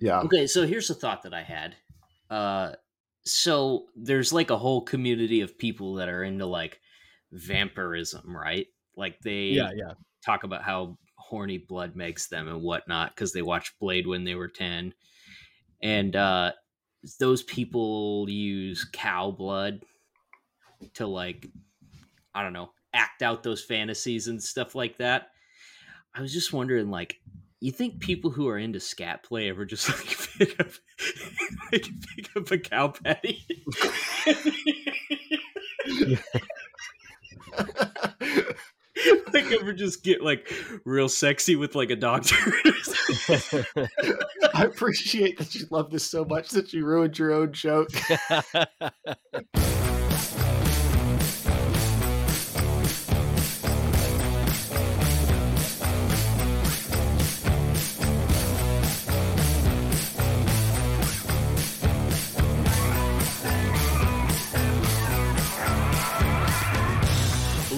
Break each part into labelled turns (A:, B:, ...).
A: Yeah.
B: Okay, so here's a thought that I had. Uh, so there's like a whole community of people that are into like vampirism, right? Like they
C: Yeah, yeah.
B: talk about how horny blood makes them and whatnot because they watched Blade when they were 10. And uh, those people use cow blood to like, I don't know, act out those fantasies and stuff like that. I was just wondering, like, you think people who are into scat play ever just like pick up, like, pick up a cow patty? like ever just get like real sexy with like a doctor?
A: I appreciate that you love this so much that you ruined your own joke.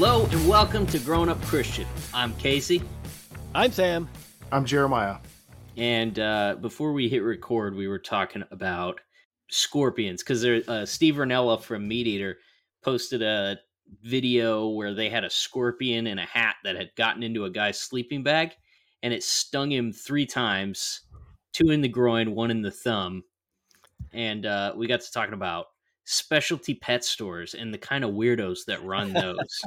B: Hello and welcome to Grown Up Christian. I'm Casey.
C: I'm Sam.
A: I'm Jeremiah.
B: And uh, before we hit record, we were talking about scorpions because uh, Steve Rinella from Meat Eater posted a video where they had a scorpion in a hat that had gotten into a guy's sleeping bag and it stung him three times two in the groin, one in the thumb. And uh, we got to talking about specialty pet stores and the kind of weirdos that run those.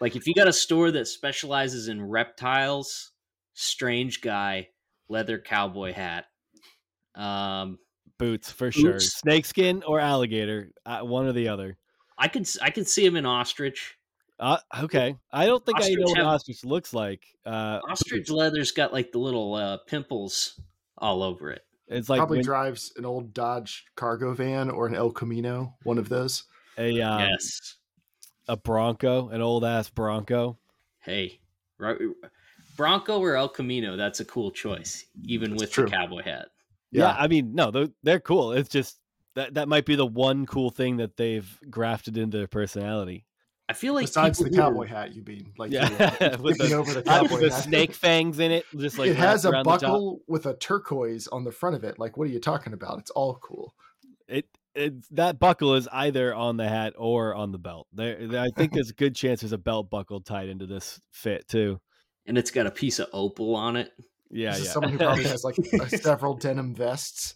B: like, if you got a store that specializes in reptiles, strange guy, leather cowboy hat. Um,
C: Boots for sure. Snakeskin or alligator, uh, one or the other.
B: I could I could see him in ostrich.
C: Uh, okay. I don't think I know what
B: have-
C: ostrich looks like. Uh,
B: Ostrich leather's got like the little uh, pimples all over it.
C: It's like
A: Probably
C: when
A: drives an old Dodge cargo van or an El Camino, one of those.
C: a um,
B: yes.
C: a Bronco, an old ass Bronco.
B: Hey, right, Bronco or El Camino? That's a cool choice, even
A: That's
B: with
A: true.
B: the cowboy hat.
C: Yeah, I mean, no, they're, they're cool. It's just that that might be the one cool thing that they've grafted into their personality.
B: I feel like
A: Besides the
B: people who are-
A: cowboy hat, you mean? Like
C: Yeah,
A: you're
C: with the,
A: over the cowboy
C: the
A: hat.
C: snake fangs in it, just like
A: it has a
C: around the top.
A: buckle with a turquoise on the front of it. Like, what are you talking about? It's all cool.
C: It it's that buckle is either on the hat or on the belt. There, there- I think there's a good chance there's a belt buckle tied into this fit too.
B: and it's got a piece of opal on it.
C: Yeah,
A: this is
C: yeah.
A: someone who probably has like several denim vests.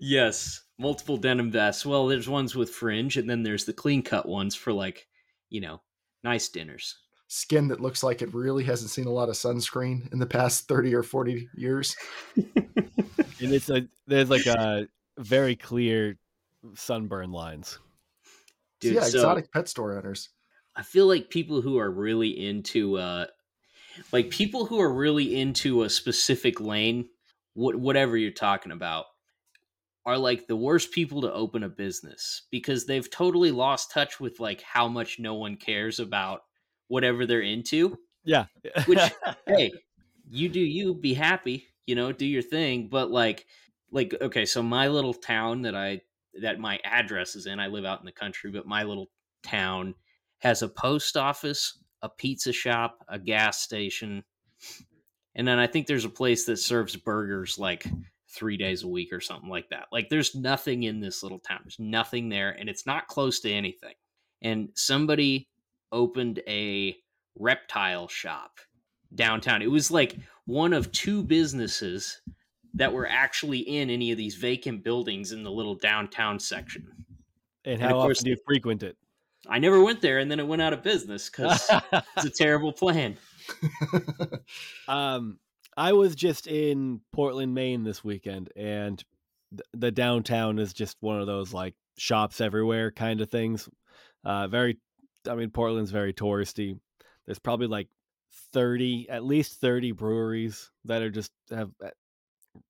B: yes, multiple denim vests. Well, there's ones with fringe, and then there's the clean cut ones for like, you know, nice dinners.
A: Skin that looks like it really hasn't seen a lot of sunscreen in the past 30 or 40 years.
C: and it's a there's like a very clear sunburn lines.
B: Dude,
A: yeah,
B: so-
A: exotic pet store owners.
B: I feel like people who are really into uh like people who are really into a specific lane, what whatever you're talking about, are like the worst people to open a business because they've totally lost touch with like how much no one cares about whatever they're into.
C: Yeah.
B: Which hey, you do you, be happy, you know, do your thing, but like like okay, so my little town that I that my address is in, I live out in the country, but my little town has a post office, a pizza shop, a gas station, and then I think there's a place that serves burgers like 3 days a week or something like that. Like there's nothing in this little town. There's nothing there and it's not close to anything. And somebody opened a reptile shop downtown. It was like one of two businesses that were actually in any of these vacant buildings in the little downtown section.
C: and
B: of
C: how
B: course
C: often do you frequent it?
B: I never went there and then it went out of business because it's a terrible plan.
C: um, I was just in Portland, Maine this weekend, and th- the downtown is just one of those like shops everywhere kind of things. Uh, very, I mean, Portland's very touristy. There's probably like thirty, at least thirty breweries that are just have uh,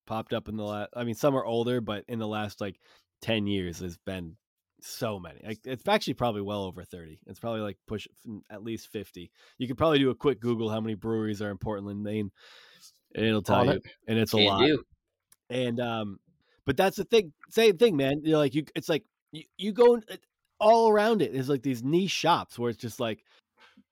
C: popped up in the last. I mean, some are older, but in the last like ten years, there's been so many. Like it's actually probably well over thirty. It's probably like push at least fifty. You could probably do a quick Google how many breweries are in Portland, Maine, and it'll tell you.
A: it.
C: And it's a
B: Can
C: lot.
B: do.
C: And um, but that's the thing. Same thing, man. You're like you. It's like you, you go all around it. There's like these niche shops where it's just like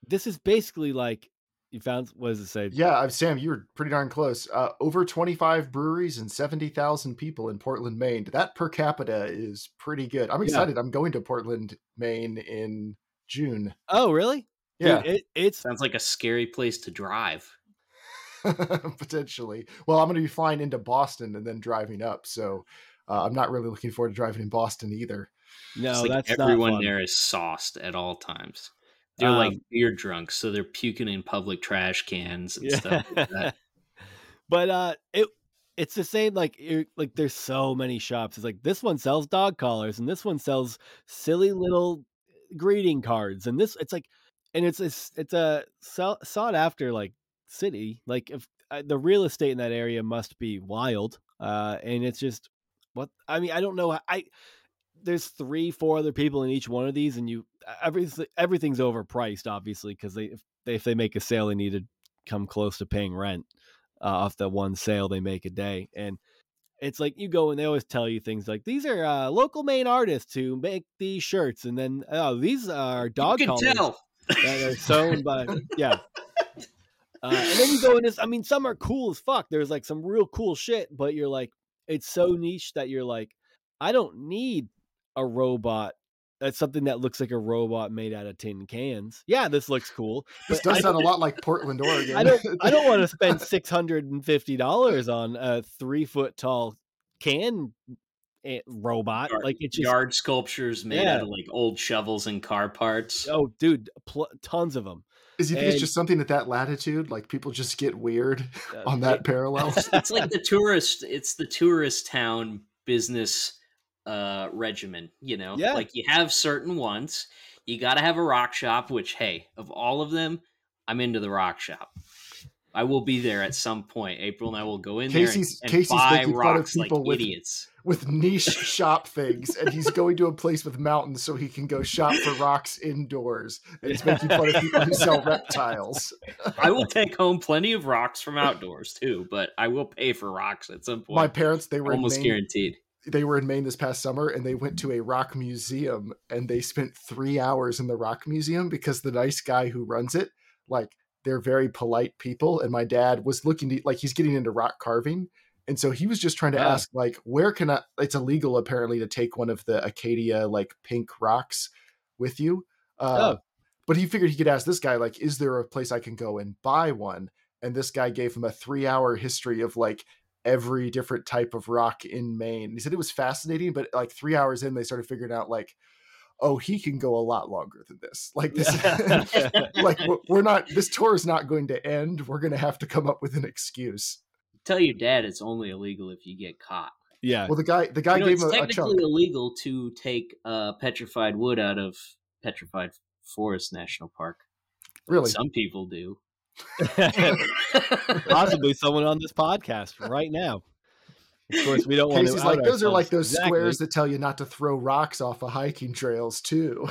C: this is basically like You found what does it say?
A: Yeah, I'm Sam. You were pretty darn close. Uh, over 25 breweries and 70,000 people in Portland, Maine. That per capita is pretty good. I'm
C: Yeah.
A: excited. I'm going to Portland, Maine in June.
C: Oh, really? Dude,
A: Yeah,
C: it, it's
B: Sounds like a scary place to drive.
A: potentially. Well, I'm going to be flying into Boston and then driving up. So uh, I'm not really looking forward to driving in Boston either.
C: no,
B: it's like
C: that's
B: everyone
C: not
B: there is sauced at all times. They're like
C: Um,
B: beer drunk, so they're puking in public trash cans and
C: Yeah.
B: stuff like that.
C: but uh, it it's the same. Like you're, like there's so many shops. It's like this one sells dog collars, and this one sells silly little greeting cards, and this it's like, and it's it's it's a sought after like city. Like if uh, the real estate in that area must be wild, uh, and it's just what I mean. I don't know. I there's three, four other people in each one of these, and you everything everything's overpriced, obviously, because they if they if they make a sale, they need to come close to paying rent uh, off the one sale they make a day, and it's like you go and they always tell you things like these are uh, local Maine artists who make these shirts, and then oh these are dog
B: you can
C: collars
B: tell.
C: that are sewn by yeah. Uh, and then you go in this. I mean, some are cool as fuck. There's like some real cool shit, but you're like, it's so niche that you're like, I don't need a robot. That's something that looks like a robot made out of tin cans. Yeah, this looks cool.
A: This
C: but I
A: does sound a lot like Portland, Oregon.
C: I don't. I don't want to spend six hundred and fifty dollars on a three foot tall can eh, robot.
B: Yard-
C: like it's just
B: Yard sculptures made
C: Yeah.
B: out of like old shovels and car parts.
C: oh, dude, pl- tons of them.
A: Is you think it's just something at that latitude? Like people just get weird
C: Uh,
A: on that parallel?
B: it's like the tourist it's the tourist town business uh regimen you know
C: Yeah.
B: like you have certain ones you got to have a rock shop which hey of all of them i'm into the rock shop i will be there at some point april and i will go in
A: Casey's-
B: there and, and
A: Casey's
B: buy
A: making fun of
B: rocks like
A: with-
B: idiots
A: with niche shop things, and he's going to a place with mountains so he can go shop for rocks indoors. And he's making fun of people who sell reptiles.
B: i will take home plenty of rocks from outdoors too but i will pay for rocks at some point
A: My parents, they were
B: almost
A: Maine,
B: guaranteed
A: they were in Maine this past summer, and they went to a rock museum, and they spent three hours in the rock museum because the nice guy who runs it, like, they're very polite people. And my dad was looking to like he's getting into rock carving. And so he was just trying to
C: Ah.
A: ask, like, where can I? It's illegal apparently to take one of the Acadia like pink rocks with you. Uh,
C: Oh.
A: But he figured he could ask this guy, like, is there a place I can go and buy one? And this guy gave him a three hour history of like every different type of rock in Maine. He said it was fascinating, but like three hours in, they started figuring out like, oh, he can go a lot longer than this. Like this, like we're- we're not. This tour is not going to end. We're going to have to come up with an excuse.
B: tell your dad it's only illegal if you get caught
C: yeah.
A: Well, the guy, the guy
B: You know,
A: gave
B: it's
A: him a, a
B: technically
A: chunk.
B: illegal to take uh, petrified wood out of Petrified Forest National Park.
A: Really,
B: Some people do.
C: Possibly someone on this podcast right now. Of course, we don't want
A: Casey's
C: to.
A: like
C: out
A: those are like
C: ourselves.
A: those squares that tell you not to throw rocks off of hiking trails too.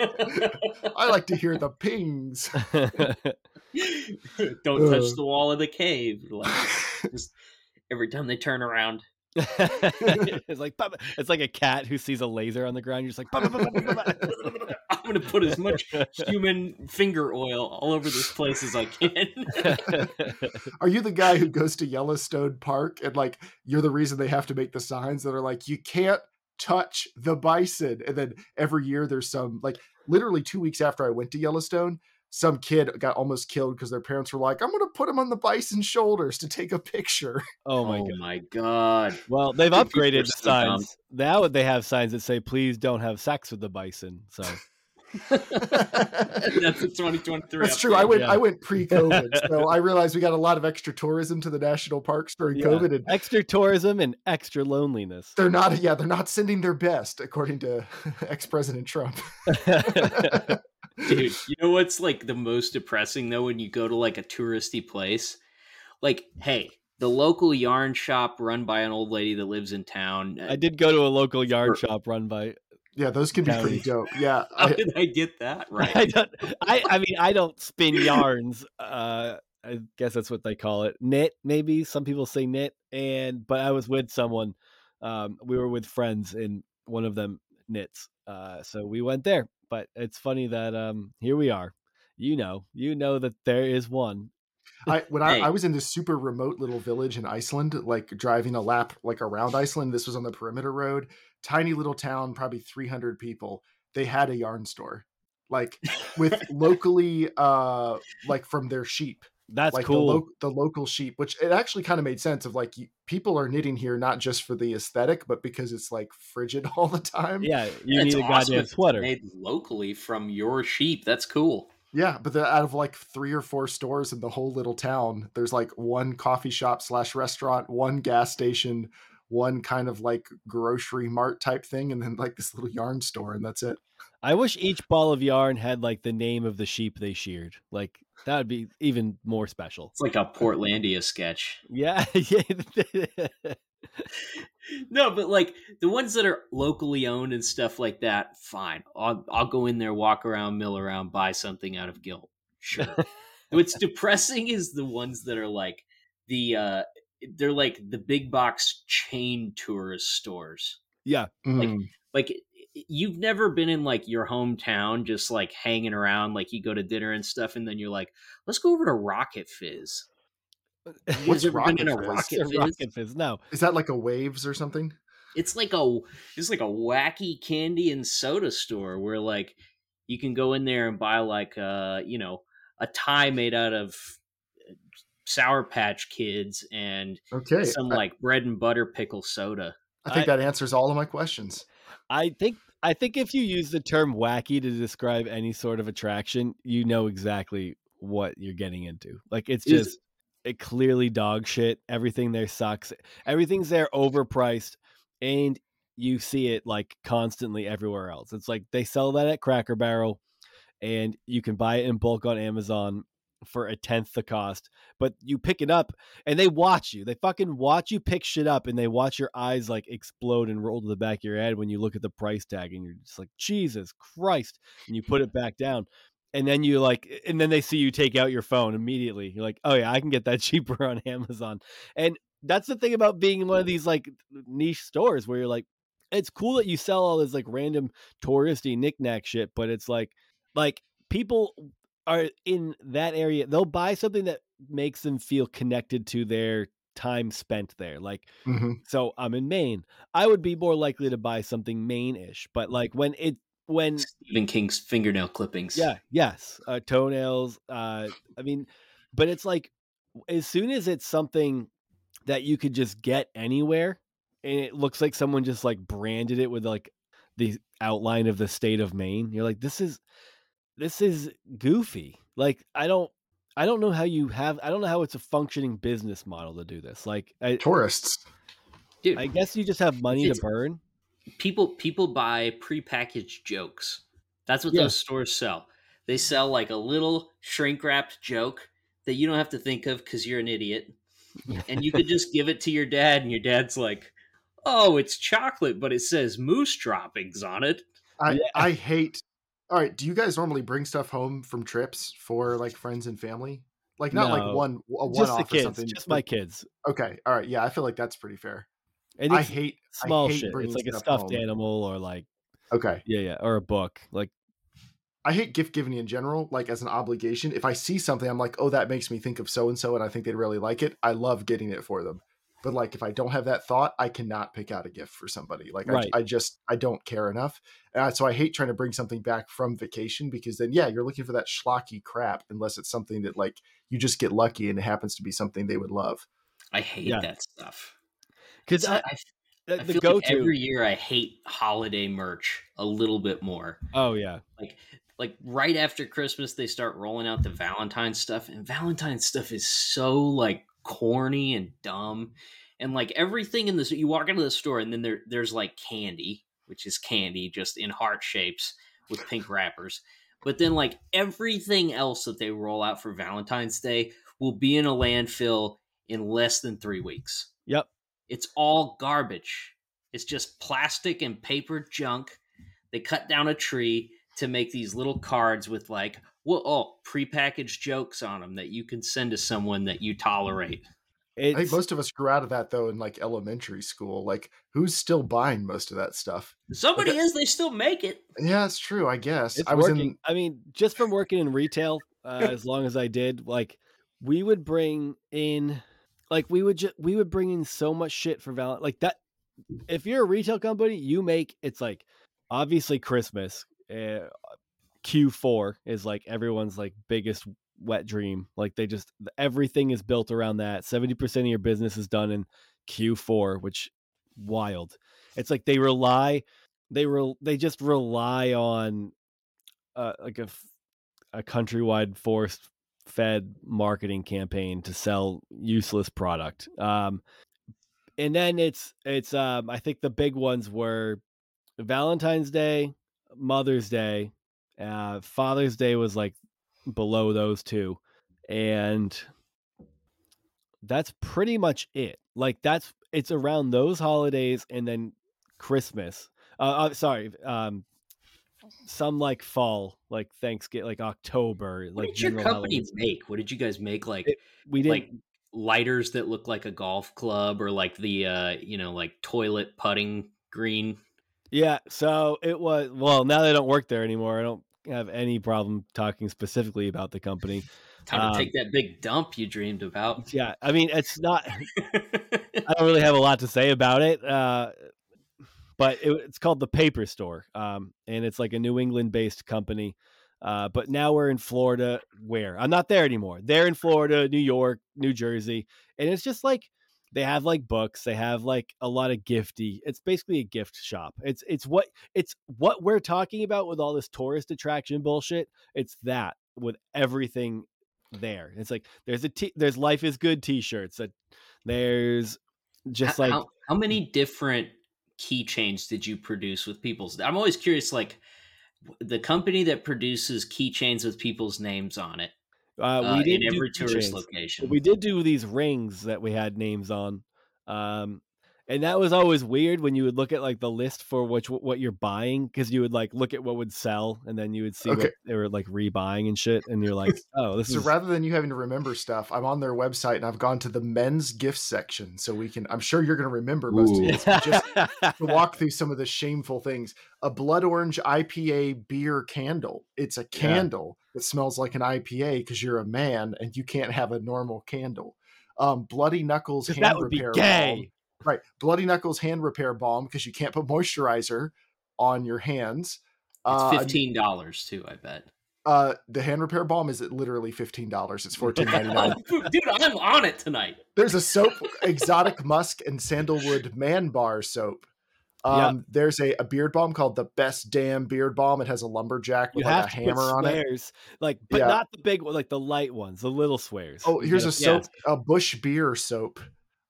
A: I like to hear the pings.
B: Don't touch
A: Uh.
B: the wall of the cave. Like, just every time they turn around.
C: it's like it's like a cat who sees a laser on the ground. You're just like, "Papa, Papa, Papa,
B: I'm gonna put as much human finger oil all over this place as I can.
A: Are you the guy who goes to Yellowstone Park and like you're the reason they have to make the signs that are like you can't touch the bison and then every year there's some like literally 2 weeks after I went to Yellowstone some kid got almost killed because their parents were like I'm going to put him on the bison's shoulders to take a picture.
C: oh my
B: oh
C: god.
B: my god!
C: Well, they've upgraded the
B: so dumb.
C: signs. Now they have signs that say, "Please don't have sex with the bison." So
B: That's a 2023.
A: That's true. I went
C: yeah.
A: I went pre-COVID. so I realized we got a lot of extra tourism to the national parks during
C: Yeah.
A: COVID and
C: extra tourism and extra loneliness.
A: they're not yeah, they're not sending their best according to ex-president Trump.
B: Dude, you know what's like the most depressing though when you go to like a touristy place? Like, hey, the local yarn shop run by an old lady that lives in town.
C: Uh, I did go to a local yarn
B: Sure.
C: shop run by.
A: Yeah, those can be pretty dope. Yeah.
B: How
A: I,
B: did I get that right?
C: I don't. I. I mean, I don't spin yarns. Uh, I guess that's what they call it. Knit, maybe some people say knit. And but I was with someone. Um, we were with friends, and one of them knits. Uh, so we went there. But it's funny that um, here we are you know, you know that there is one.
A: I when I,
B: Hey.
A: I was in this super remote little village in Iceland, like driving a lap like around Iceland. This was on the perimeter road, tiny little town, probably 300 people. They had a yarn store, like with locally, uh, like from their sheep,
C: That's
A: like
C: cool.
A: the, lo- the local sheep. Which it actually kind of made sense of like you, people are knitting here not just for the aesthetic, but because it's like frigid all the time.
C: yeah, you
B: Yeah,
C: need a
B: awesome
C: goddamn
B: if it's
C: sweater.
B: made locally from your sheep. That's cool.
A: Yeah, but the, out of like three or four stores in the whole little town, there's like one coffee shop slash restaurant, one gas station, one kind of like grocery mart type thing, and then like this little yarn store, and that's it.
C: I wish each ball of yarn had like the name of the sheep they sheared. Like that would be even more special.
B: It's like a Portlandia sketch.
C: Yeah, yeah.
B: No, but like the ones that are locally owned and stuff like that, fine. I'll I'll go in there, walk around, mill around, buy something out of guilt. Sure. What's depressing is the ones that are like the uh they're like the big box chain tourist stores.
C: yeah.
B: Like-
A: Mm.
B: Like you've never been in like your hometown just like hanging around like you go to dinner and stuff and then you're like, let's go over to Rocket Fizz. You
A: What's
B: guys ever been in a
A: Rocket Fizz?
B: Rocket
C: It's
B: Fizz?
C: No,
A: Is that like a waves or something?
B: it's like a it's like a wacky candy and soda store where like you can go in there and buy like uh you know a tie made out of uh, sour patch kids and
A: Okay,
B: some
A: I,
B: like bread and butter pickle soda
A: I think
C: I-
A: that answers all of my questions.
C: I think I think if you use the term wacky to describe any sort of attraction, you know exactly what you're getting into. Like it's
B: Is-
C: just it clearly dog shit. Everything there sucks. Everything's there overpriced and you see it like constantly everywhere else. It's like they sell that at Cracker Barrel and you can buy it in bulk on Amazon for a tenth the cost. But you pick it up and they watch you. They fucking watch you pick shit up and they watch your eyes like explode and roll to the back of your head when you look at the price tag and you're just like, Jesus Christ. And you put it back down. And then you like, and then they see you take out your phone immediately. You're like, oh yeah, I can get that cheaper on Amazon. And that's the thing about being in one of these like niche stores where you're like, it's cool that you sell all this like random touristy knickknack shit, but it's like, like people are in that area. They'll buy something that makes them feel connected to their time spent there. Like,
A: hmm
C: so I'm in Maine. I would be more likely to buy something Maine-ish, but like when it when
B: stephen king's fingernail clippings
C: yeah, yes, uh, toenails. Uh, I mean, but it's like as soon as it's something that you could just get anywhere, and it looks like someone just like branded it with like the outline of the state of Maine. You're like, this is this is goofy. Like, I don't. I don't know how you have. I don't know how it's a functioning business model to do this. Like, I,
A: Tourists.
B: dude
C: I guess you just have money to burn.
B: People people buy prepackaged jokes. That's what
C: Yeah.
B: those stores sell. They sell like a little shrink wrapped joke that you don't have to think of because you're an idiot, and you could just give it to your dad, and your dad's like, "Oh, it's chocolate, but it says moose droppings on it."
A: I
C: Yeah.
A: I hate. All right, do you guys normally bring stuff home from trips for like friends and family? Like not
C: No.
A: like one a one
C: just the
A: off or
C: kids.
A: something.
C: Just my kids.
A: Okay, all right, yeah, I feel like that's pretty fair.
C: And
A: I hate
C: small
A: I hate
C: shit. It's like a stuffed
A: home.
C: animal or like
A: Okay,
C: yeah, yeah, or a book. Like
A: I hate gift giving in general, like as an obligation. If I see something, I'm like, oh, that makes me think of so and so, and I think they'd really like it. I love getting it for them. But like, if I don't have that thought, I cannot pick out a gift for somebody. Like,
C: Right.
A: I, I just I don't care enough. Uh, so I hate trying to bring something back from vacation because then yeah, you're looking for that schlocky crap unless it's something that like you just get lucky and it happens to be something they would love.
B: I hate
C: Yeah.
B: that stuff.
C: Because I,
B: I,
C: the,
B: I
C: the
B: feel
C: go
B: like every year I hate holiday merch a little bit more.
C: oh yeah,
B: like like right after Christmas they start rolling out the Valentine's stuff and Valentine's stuff is so like corny and dumb and like everything in this you walk into the store and then there there's like candy which is candy just in heart shapes with pink wrappers but then like everything else that they roll out for Valentine's Day will be in a landfill in less than 3 weeks
C: yep.
B: It's all garbage. It's just plastic and paper junk. They cut down a tree to make these little cards with like, well, oh, prepackaged jokes on them that you can send to someone that you tolerate.
A: I think most of us grew out of that though in like elementary school. Like, who's still buying most of that stuff?
B: Somebody
A: Okay.
B: is, they still make it.
A: Yeah, it's true. I guess
C: it's
A: I was
C: working.
A: in.
C: I mean, just from working in retail, uh, as long as I did. Like we would bring in, like we would just we would bring in so much shit for Valentine. Like that, if you're a retail company, you make it's like obviously Christmas. Uh, Q4 is like everyone's like biggest wet dream. Like they just everything is built around that. 70% of your business is done in Q4, which wild. It's like they rely they re, they just rely on uh, like a a countrywide forced fed marketing campaign to sell useless product. Um and then it's it's um I think the big ones were Valentine's Day, Mother's Day, uh Father's Day was like below those two. And that's pretty much it. Like that's it's around those holidays and then Christmas. Uh, uh sorry, um some like fall, like Thanksgiving, like October.
B: What
C: like
B: did your company make? What did you guys make? Like
C: it, we did
B: like lighters that look like a golf club, or like the uh, you know, like toilet putting green.
C: Yeah, so it was. Well, now they don't work there anymore. I don't have any problem talking specifically about the company.
B: Time um, to take that big dump you dreamed about.
C: Yeah, I mean, it's not. I don't really have a lot to say about it. Uh, but it, it's called the Paper Store, um, and it's like a New England-based company. Uh, but now we're in Florida. Where I'm not there anymore. They're in Florida, New York, New Jersey, and it's just like they have like books. They have like a lot of gifty. It's basically a gift shop. It's it's what it's what we're talking about with all this tourist attraction bullshit. It's that with everything there. It's like there's a t- there's life is good t-shirts. That there's just
B: how,
C: like
B: how, how many different keychains did you produce with people's i'm always curious like the company that produces keychains with people's names on it
C: uh, we uh, did
B: in every tourist location.
C: We did do these rings that we had names on um, and that was always weird when you would look at like the list for which what you're buying because you would like look at what would sell and then you would see okay. what they were like rebuying and shit and you're like oh this
A: so
C: is...
A: rather than you having to remember stuff i'm on their website and i've gone to the men's gift section so we can i'm sure you're going to remember most Ooh. of this just to walk through some of the shameful things a blood orange ipa beer candle it's a candle yeah. that smells like an ipa because you're a man and you can't have a normal candle um, bloody knuckles hand
C: that would
A: repair
C: be gay
A: Right. Bloody Knuckles hand repair balm because you can't put moisturizer on your hands.
B: It's uh, fifteen dollars too, I bet.
A: Uh, the hand repair balm is literally fifteen dollars. It's fourteen ninety nine.
B: Dude, I'm on it tonight.
A: There's a soap, exotic musk and sandalwood man bar soap. Um, yep. there's a, a beard balm called the best damn beard balm. It has a lumberjack with like a hammer on it.
C: Like, but yeah. not the big one, like the light ones, the little swears.
A: Oh, here's a soap, a bush beer soap.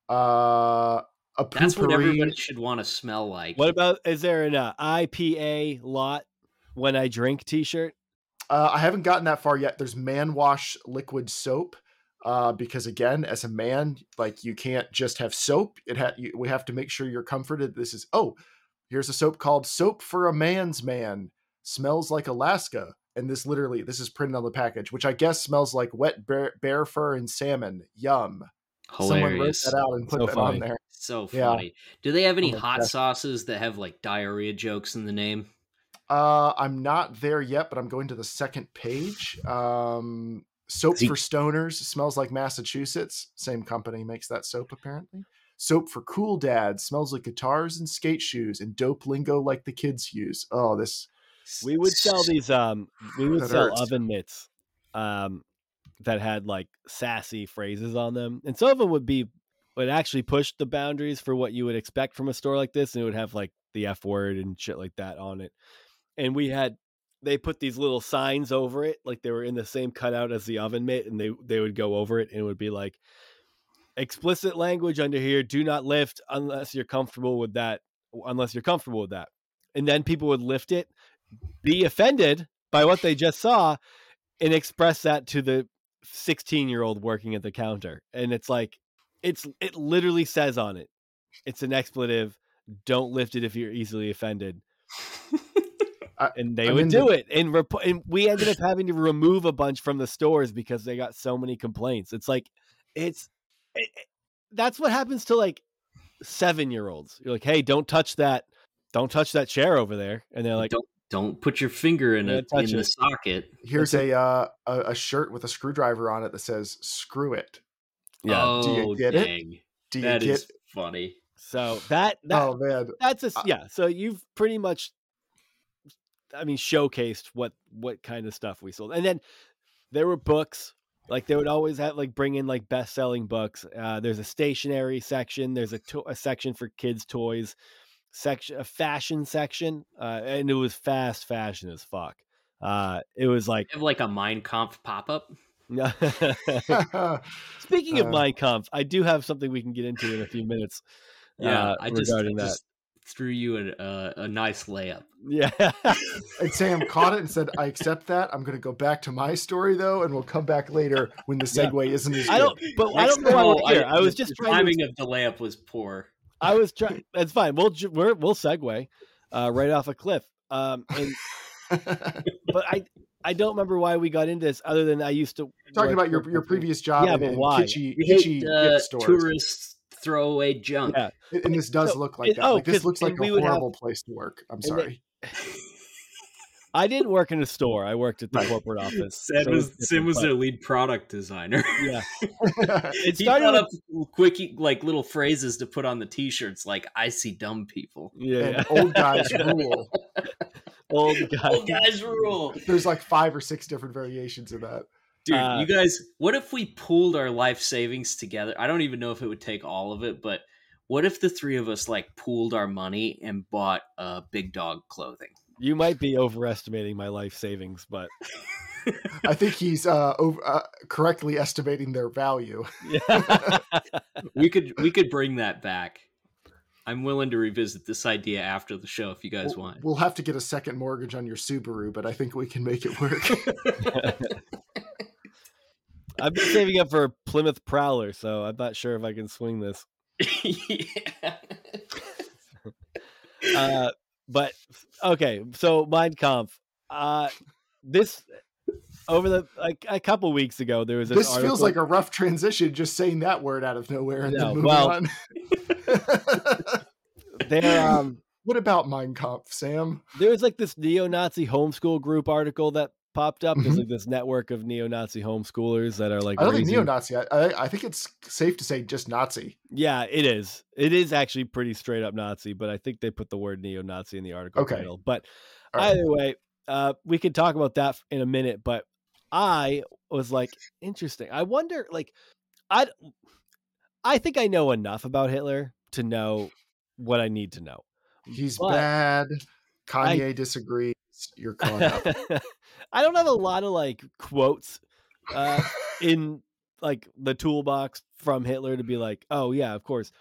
A: Uh, a
B: That's what everybody should want to smell like.
C: What about is there an uh, IPA lot when I drink T-shirt?
A: Uh, I haven't gotten that far yet. There's man wash liquid soap. Uh, because again, as a man, like you can't just have soap. It ha- you, we have to make sure you're comforted. This is oh, here's a soap called "Soap for a Man's Man." Smells like Alaska, and this literally this is printed on the package, which I guess smells like wet bear, bear fur and salmon. Yum.
B: Hilarious.
A: Someone wrote that out and put so that funny. on there.
B: So funny. Yeah. Do they have any oh hot God. sauces that have like diarrhea jokes in the name?
A: Uh, I'm not there yet, but I'm going to the second page. Um, soap for stoners smells like Massachusetts. Same company makes that soap apparently. Soap for cool dads smells like guitars and skate shoes and dope lingo like the kids use. Oh, this.
C: We would sell these. Um, we would sell hurts. oven mitts. Um, that had like sassy phrases on them, and some of them would be would actually push the boundaries for what you would expect from a store like this, and it would have like the F word and shit like that on it. And we had they put these little signs over it, like they were in the same cutout as the oven mitt, and they they would go over it, and it would be like explicit language under here: do not lift unless you're comfortable with that. Unless you're comfortable with that, and then people would lift it, be offended by what they just saw, and express that to the 16 year old working at the counter and it's like it's it literally says on it it's an expletive don't lift it if you're easily offended. And they I would do the... it and, rep- and we ended up having to remove a bunch from the stores because they got so many complaints. It's like it's it, it, that's what happens to like seven year olds you're like hey don't touch that don't touch that chair over there. And they're like
B: don't don't put your finger in, a, in the socket.
A: Here's a, uh, a a shirt with a screwdriver on it that says "Screw it."
B: Yeah. Oh, Do you get dang. it? Do you that get? Is funny.
C: So that, that
A: oh man,
C: that's a yeah. So you've pretty much, I mean, showcased what what kind of stuff we sold, and then there were books. Like they would always have like bring in like best selling books. Uh, there's a stationery section. There's a, to- a section for kids toys section, a fashion section, uh, and it was fast fashion as fuck. Uh, it was like
B: like a Mein Kampf pop up.
C: Speaking of uh, Mein Kampf, I do have something we can get into in a few minutes.
B: Yeah, uh, I just, regarding I just that. threw you a, uh, a nice layup.
C: Yeah,
A: and Sam caught it and said, "I accept that. I'm going to go back to my story though, and we'll come back later when the segue yeah. isn't as good."
C: I don't, but Next I don't know why we're here. I, I was just
B: the timing to... of the layup was poor.
C: I was trying. That's fine. We'll we're, we'll segue uh, right off a cliff. Um, and, but I I don't remember why we got into this other than I used to
A: talking about your your previous job.
C: Yeah, but why?
A: Kitschy, kitschy hate, uh, stores.
B: tourists throwaway junk.
A: Yeah. and this does so, look like that. Oh, like, this looks like a horrible have, place to work. I'm sorry.
C: I didn't work in a store. I worked at the corporate office.
B: Sim so was Sim was their lead product designer.
C: Yeah,
B: it he started up quick like little phrases to put on the t-shirts, like "I see dumb people."
C: Yeah,
A: old guys rule.
C: old guys.
B: Old guys rule.
A: There's like five or six different variations of that.
B: Dude, uh, you guys, what if we pooled our life savings together? I don't even know if it would take all of it, but what if the three of us like pooled our money and bought uh, big dog clothing?
C: You might be overestimating my life savings, but
A: I think he's uh, over, uh, correctly estimating their value.
B: Yeah. we could we could bring that back. I'm willing to revisit this idea after the show if you guys
A: we'll,
B: want.
A: We'll have to get a second mortgage on your Subaru, but I think we can make it work.
C: I've been saving up for a Plymouth Prowler, so I'm not sure if I can swing this. yeah. uh, but okay, so Mein Kampf. Uh, this over the like a couple weeks ago there was
A: this
C: article.
A: feels like a rough transition just saying that word out of nowhere and then moving well, on.
C: there um
A: what about Mein Kampf, Sam?
C: There was like this neo-Nazi homeschool group article that popped up. There's mm-hmm. like this network of neo-Nazi homeschoolers that are like.
A: I don't raising... think neo-Nazi. I, I, I think it's safe to say just Nazi.
C: Yeah, it is. It is actually pretty straight up Nazi, but I think they put the word neo-Nazi in the article
A: okay.
C: title. But All either way, uh, we could talk about that in a minute. But I was like, interesting. I wonder, like, I, I think I know enough about Hitler to know what I need to know.
A: He's but bad. Kanye I, disagrees. You're caught up.
C: I don't have a lot of like quotes uh, in like the toolbox from Hitler to be like, oh yeah, of course.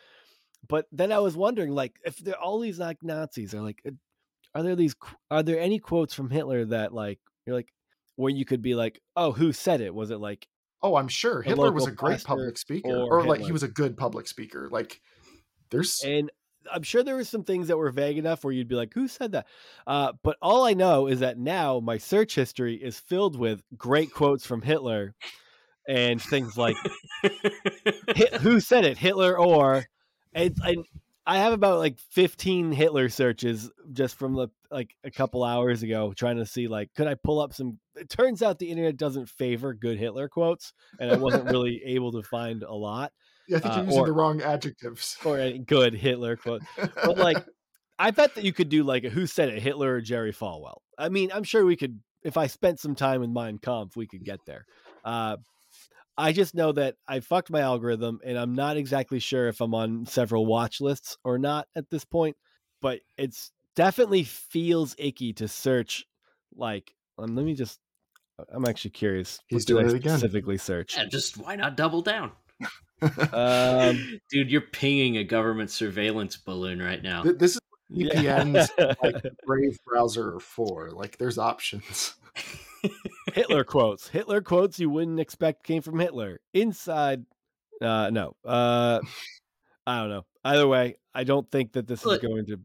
C: But then I was wondering, like, if there all these like Nazis are like, uh, are there these are there any quotes from Hitler that like you're like where you could be like, oh, who said it? Was it like,
A: oh, I'm sure Hitler was a great public speaker, or, or like he was a good public speaker. Like, there's
C: and I'm sure there were some things that were vague enough where you'd be like, "Who said that?" Uh, but all I know is that now my search history is filled with great quotes from Hitler and things like, "Who said it? Hitler or?" And, and I have about like 15 Hitler searches just from the like a couple hours ago, trying to see like, could I pull up some? It turns out the internet doesn't favor good Hitler quotes, and I wasn't really able to find a lot.
A: Yeah, I think you're uh, using or, the wrong adjectives.
C: Or a good Hitler quote. But like I bet that you could do like a who said it, Hitler or Jerry Falwell. I mean, I'm sure we could if I spent some time with Mein Kampf, we could get there. Uh, I just know that I fucked my algorithm and I'm not exactly sure if I'm on several watch lists or not at this point, but it's definitely feels icky to search like um, let me just I'm actually curious.
A: He's doing it again.
C: Specifically search.
B: Yeah, just why not double down? Um, Dude, you're pinging a government surveillance balloon right now.
A: This is VPN's yeah. like Brave browser for. Like, there's options.
C: Hitler quotes. Hitler quotes you wouldn't expect came from Hitler. Inside, uh, no. Uh, I don't know. Either way, I don't think that this Look, is going to.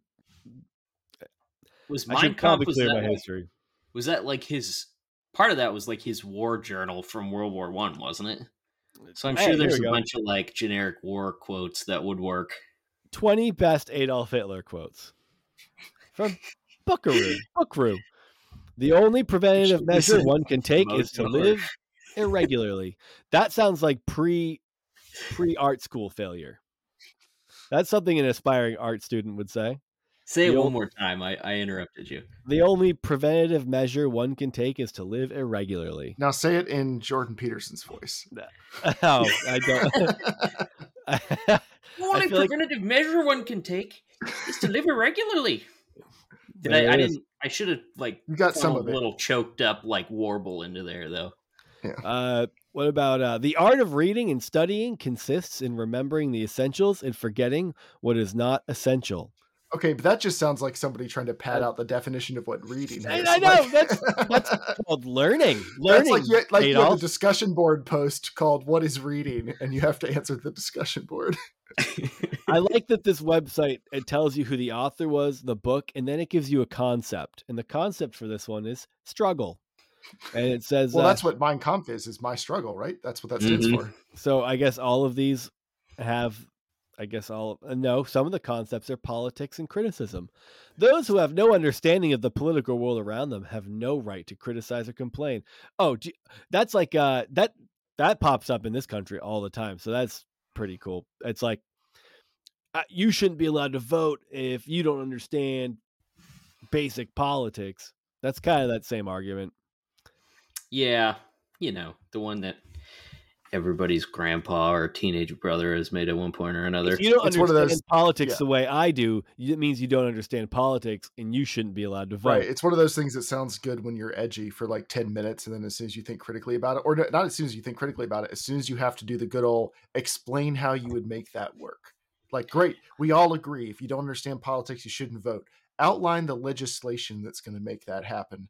B: Was I Mein Kampf was that, history. Was that like his part of that was like his war journal from World War One, wasn't it? So I'm hey, sure there's a go. bunch of like generic war quotes that would work.
C: 20 best Adolf Hitler quotes from Buckaroo. Buckaroo. The only preventative measure one can take is to
B: are.
C: live irregularly. That sounds like pre pre art school failure. That's something an aspiring art student would say.
B: Say it
C: The
B: one
C: old-
B: more time. I, I interrupted you.
C: The only preventative measure one can take is to live irregularly.
A: Now say it in Jordan Peterson's voice.
C: Oh, I don't.
B: The only
C: feel like-
B: preventative measure one can take is to live irregularly. Did I? I didn't. I should have like
A: You got some of
B: a
A: it.
B: little choked up like warble into there though.
C: Uh, what about uh, the art of reading and studying consists in remembering the essentials and forgetting what is not essential.
A: Okay, but that just sounds like somebody trying to pad out the definition of what reading
C: I-
A: is.
C: I know,
A: Like-
C: that's- that's Called learning.
A: That's
C: Learning.
A: like you, like you a discussion board post called "What is reading?" and you have to answer the discussion board.
C: I like that this website it tells you who the author was, the book, and then it gives you a concept. And the concept for this one is struggle. And it says,
A: Well,
C: uh,
A: that's what Mein Kampf is. Is my struggle, right? That's what that stands
B: Mhm.
A: for.
C: so. I guess all of these have, I guess all uh, no. Some of the concepts are politics and criticism. Those who have no understanding of the political world around them have no right to criticize or complain. Oh, that's like uh that that pops up in this country all the time. So that's pretty cool. It's like uh, you shouldn't be allowed to vote if you don't understand basic politics. That's kind of that same argument.
B: Yeah, you know the one that everybody's grandpa or teenage brother has made at one point or another.
C: If you don't
A: It's one of
C: understand
A: those-
C: politics
A: yeah.
C: the way I do, it means you don't understand politics, and you shouldn't be allowed to vote.
A: Right. It's one of those things that sounds good when you're edgy for like 10 minutes. And then as soon as you think critically about it, or not as soon as you think critically about it, as soon as you have to do the good old explain how you would make that work. Like, great. We all agree. If you don't understand politics, you shouldn't vote. Outline the legislation that's going to make that happen.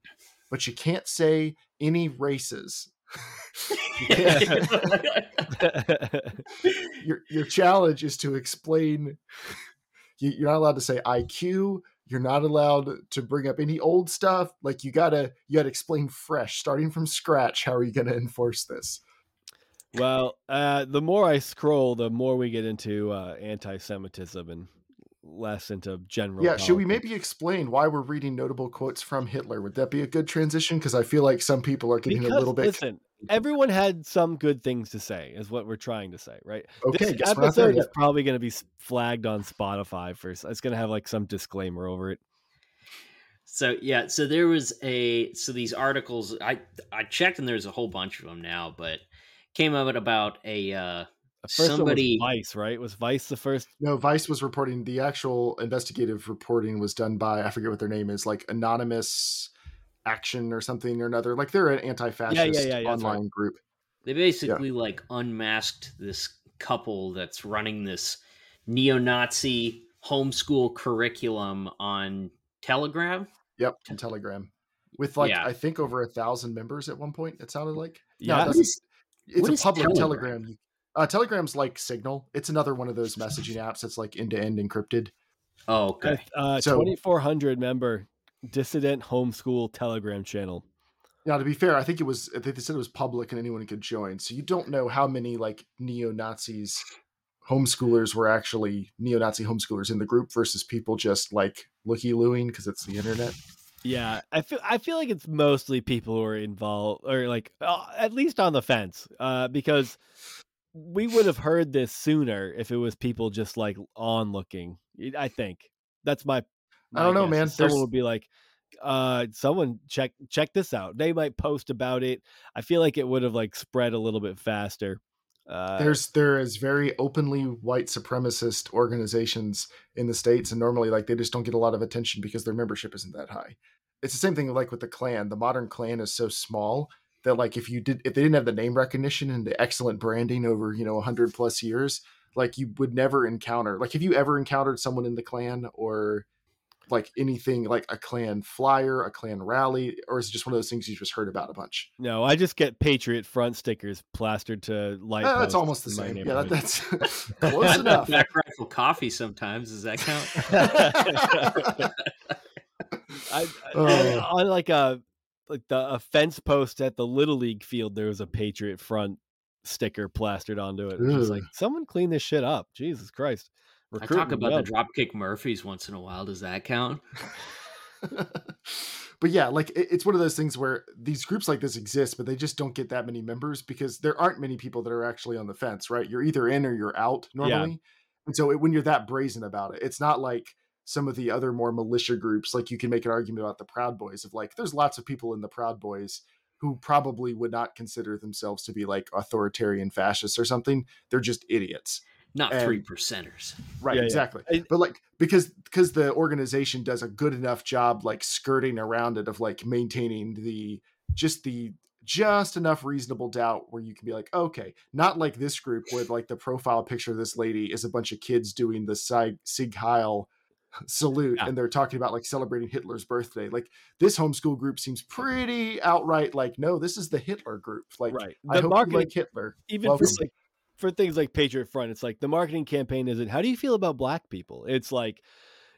A: But you can't say any races. Your your challenge is to explain. You, you're not allowed to say IQ. You're not allowed to bring up any old stuff. Like you gotta you gotta explain fresh, starting from scratch. How are you gonna enforce this?
C: well, uh, the more I scroll, the more we get into uh, anti-Semitism and less into general.
A: yeah, should we maybe explain why we're reading notable quotes from Hitler? Would that be a good transition? Because I feel like some people are getting
C: Because
A: a little bit
C: listen, everyone had some good things to say, is what we're trying to say, right?
A: okay.
C: this
A: Guess we're not there
C: episode
A: yet.
C: is probably going to be flagged on Spotify for. It's going to have like some disclaimer over it.
B: So yeah, so there was a so these articles I I checked and there's a whole bunch of them now, but came out about a uh
C: The first
B: Somebody-
C: one was Vice, right? Was Vice the first?
A: No, Vice was reporting the actual investigative reporting was done by I forget what their name is, like Anonymous Action or something or another. Like they're an anti-fascist
C: yeah, yeah, that's right.
A: online group.
B: they basically like unmasked this couple that's running this neo-Nazi homeschool curriculum on Telegram.
A: Yep, on Telegram. With like
B: Yeah.
A: I think over a thousand members at one point. It sounded like.
C: Yeah,
A: it
B: What is-
A: it's a public
B: Telegram?
A: Telegram. You- Uh, Telegram's like Signal. It's another one of those messaging apps that's like end to end encrypted.
B: Oh, okay.
C: uh,
A: So-
C: 2400 member dissident homeschool Telegram channel.
A: Now, to be fair, I think it was. I think they said it was public and anyone could join. So you don't know how many like neo Nazis homeschoolers were actually neo Nazi homeschoolers in the group versus people just like looky looing because it's the internet.
C: Yeah, I feel I feel like it's mostly people who are involved or like uh, at least on the fence, uh, because we would have heard this sooner if it was people just like on looking. I think that's my.
A: I don't know,
C: guess,
A: man.
C: Someone
A: There's-
C: would be like, uh, someone check check this out. They might post about it. I feel like it would have like spread a little bit faster. Uh,
A: There's there is very openly white supremacist organizations in the states, and normally like they just don't get a lot of attention because their membership isn't that high. It's the same thing like with the Klan. The modern Klan is so small that like if you did if they didn't have the name recognition and the excellent branding over you know hundred plus years, like you would never encounter like if you ever encountered someone in the Klan or like anything like a Klan flyer, a Klan rally, or is it just one of those things you just heard about a bunch?
C: no, I just get Patriot front stickers plastered to light.
A: Uh, that's almost the same. Yeah, that, that's close enough.
B: Black Rifle Coffee sometimes. Does that count?
C: I,
A: Oh.
C: I- on like a like the a fence post at the little league field, there was a Patriot front sticker plastered onto it. It's like someone clean this shit up. Jesus Christ!
B: I talk about
C: well.
B: the Dropkick Murphys once in a while. Does that count?
A: but yeah, like it, it's one of those things where these groups like this exist, but they just don't get that many members because there aren't many people that are actually on the fence, right? You're either in or you're out normally. Yeah. And so it, when you're that brazen about it, it's not like some of the other more militia groups. Like you can make an argument about the Proud Boys of like, there's lots of people in the Proud Boys who probably would not consider themselves to be like authoritarian fascists or something. They're just idiots
B: not and, three percenters
A: right yeah, exactly yeah. but like because because the organization does a good enough job like skirting around it of like maintaining the just the just enough reasonable doubt where you can be like okay not like this group where like the profile picture of this lady is a bunch of kids doing the sig, Sieg Heil salute yeah. and they're talking about like celebrating Hitler's birthday. Like this homeschool group seems pretty outright like, no, this is the Hitler group. Like, right. The I hope marketing, you like Hitler.
C: Even for like for things like Patriot Front, it's like the marketing campaign isn't how do you feel about black people? It's like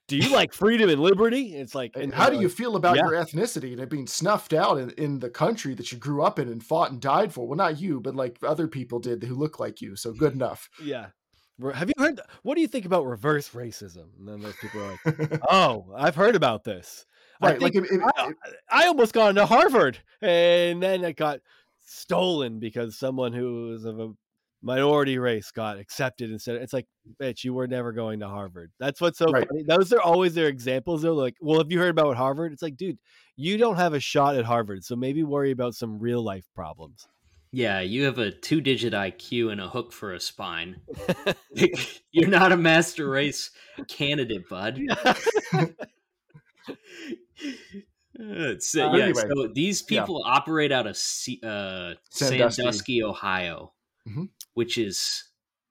C: do you like freedom and liberty? It's like,
A: and how do uh, you feel about yeah. your ethnicity and it being snuffed out in, in the country that you grew up in and fought and died for? Well, not you, but like other people did who look like you. So good enough.
C: Yeah. Have you heard? What do you think about reverse racism? And then those people are like, "Oh, I've heard about this." Right, I, like it, it, I, I, almost got into Harvard, and then it got stolen because someone who was of a minority race got accepted instead. It's like, bitch, you were never going to Harvard. That's what's so right. funny. Those are always their examples. They're like, well, have you heard about Harvard? It's like, dude, you don't have a shot at Harvard, so maybe worry about some real life problems.
B: Yeah, you have a two digit IQ and a hook for a spine. You're not a master race candidate, bud. It's, uh, uh, yeah, anyway, so these people yeah. operate out of uh, Sandusky. Sandusky, Ohio. Mm-hmm which is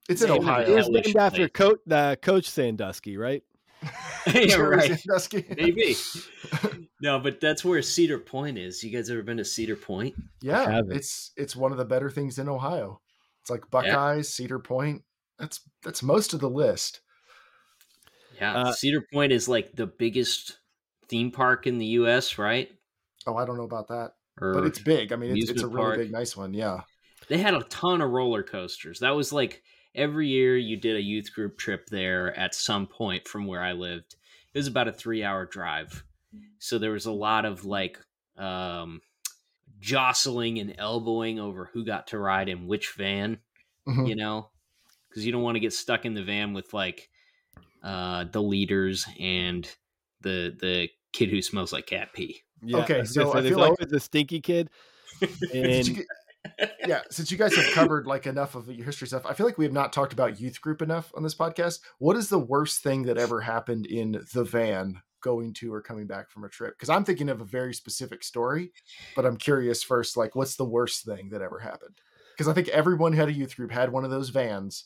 A: it's in Ohio.
C: It's named after Coach uh, Coach Sandusky, right?
B: yeah, right. Sandusky. Maybe. no, but that's where Cedar Point is. You guys ever been to Cedar Point?
A: Yeah, it's it's one of the better things in Ohio. It's like Buckeyes, yeah. Cedar Point. That's that's most of the list.
B: Yeah, uh, Cedar Point is like the biggest theme park in the U.S., right?
A: Oh, I don't know about that, or but it's big. I mean, it's, it's a really big, nice one. Yeah.
B: They had a ton of roller coasters. That was like every year you did a youth group trip there at some point from where I lived. It was about a three hour drive. So there was a lot of like um, jostling and elbowing over who got to ride in which van, mm-hmm. you know, because you don't want to get stuck in the van with like uh, the leaders and the the kid who smells like cat pee.
C: Yeah. Okay, so I feel like the stinky kid.
A: And yeah, since you guys have covered like enough of your history stuff, I feel like we have not talked about youth group enough on this podcast. What is the worst thing that ever happened in the van going to or coming back from a trip? Because I'm thinking of a very specific story, but I'm curious first, like, what's the worst thing that ever happened? Because I think everyone who had a youth group had one of those vans.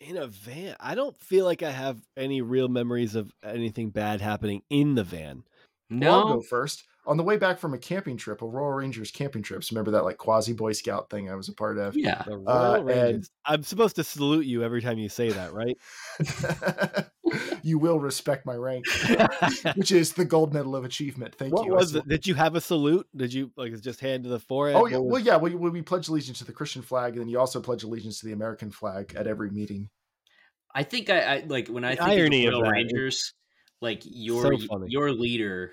C: In a van, I don't feel like I have any real memories of anything bad happening in the van.
A: No, well, I'll go first on the way back from a camping trip, a Royal Rangers camping trips. Remember that like quasi Boy Scout thing I was a part of?
B: Yeah.
C: The uh, Royal uh, Rangers. I'm supposed to salute you every time you say that, right?
A: you will respect my rank, which is the gold medal of achievement. Thank
C: what
A: you.
C: Was it? Did you have a salute? Did you like just hand to the forehead?
A: Oh yeah, was... well yeah. We, we pledge allegiance to the Christian flag, and then you also pledge allegiance to the American flag at every meeting.
B: I think I, I like when I the think of the Royal of Rangers, like your so your leader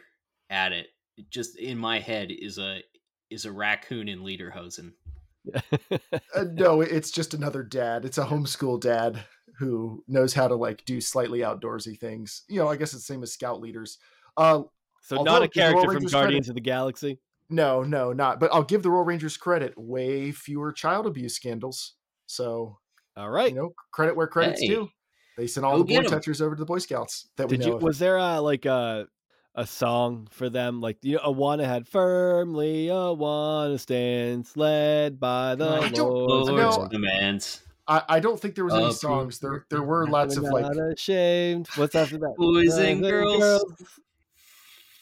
B: at it just in my head is a is a raccoon in lederhosen.
A: uh, no, it's just another dad. It's a homeschool dad who knows how to like do slightly outdoorsy things. You know, I guess it's the same as scout leaders. Uh,
C: so not a character from Guardians credit, of the Galaxy.
A: No, no, not. But I'll give the Royal Rangers credit. Way fewer child abuse scandals. So,
C: all right,
A: you know, credit where credit's hey. due. They sent all Go the boy touchers over to the Boy Scouts. That
C: Did
A: we know.
C: You, was there a like a a song for them. Like you know, Awana had firmly Awana stands led by the I Lord's
B: no, demands.
A: I, I don't think there was any songs. There there were lots of like
C: ashamed. What's after that?
B: Boys uh, and girls.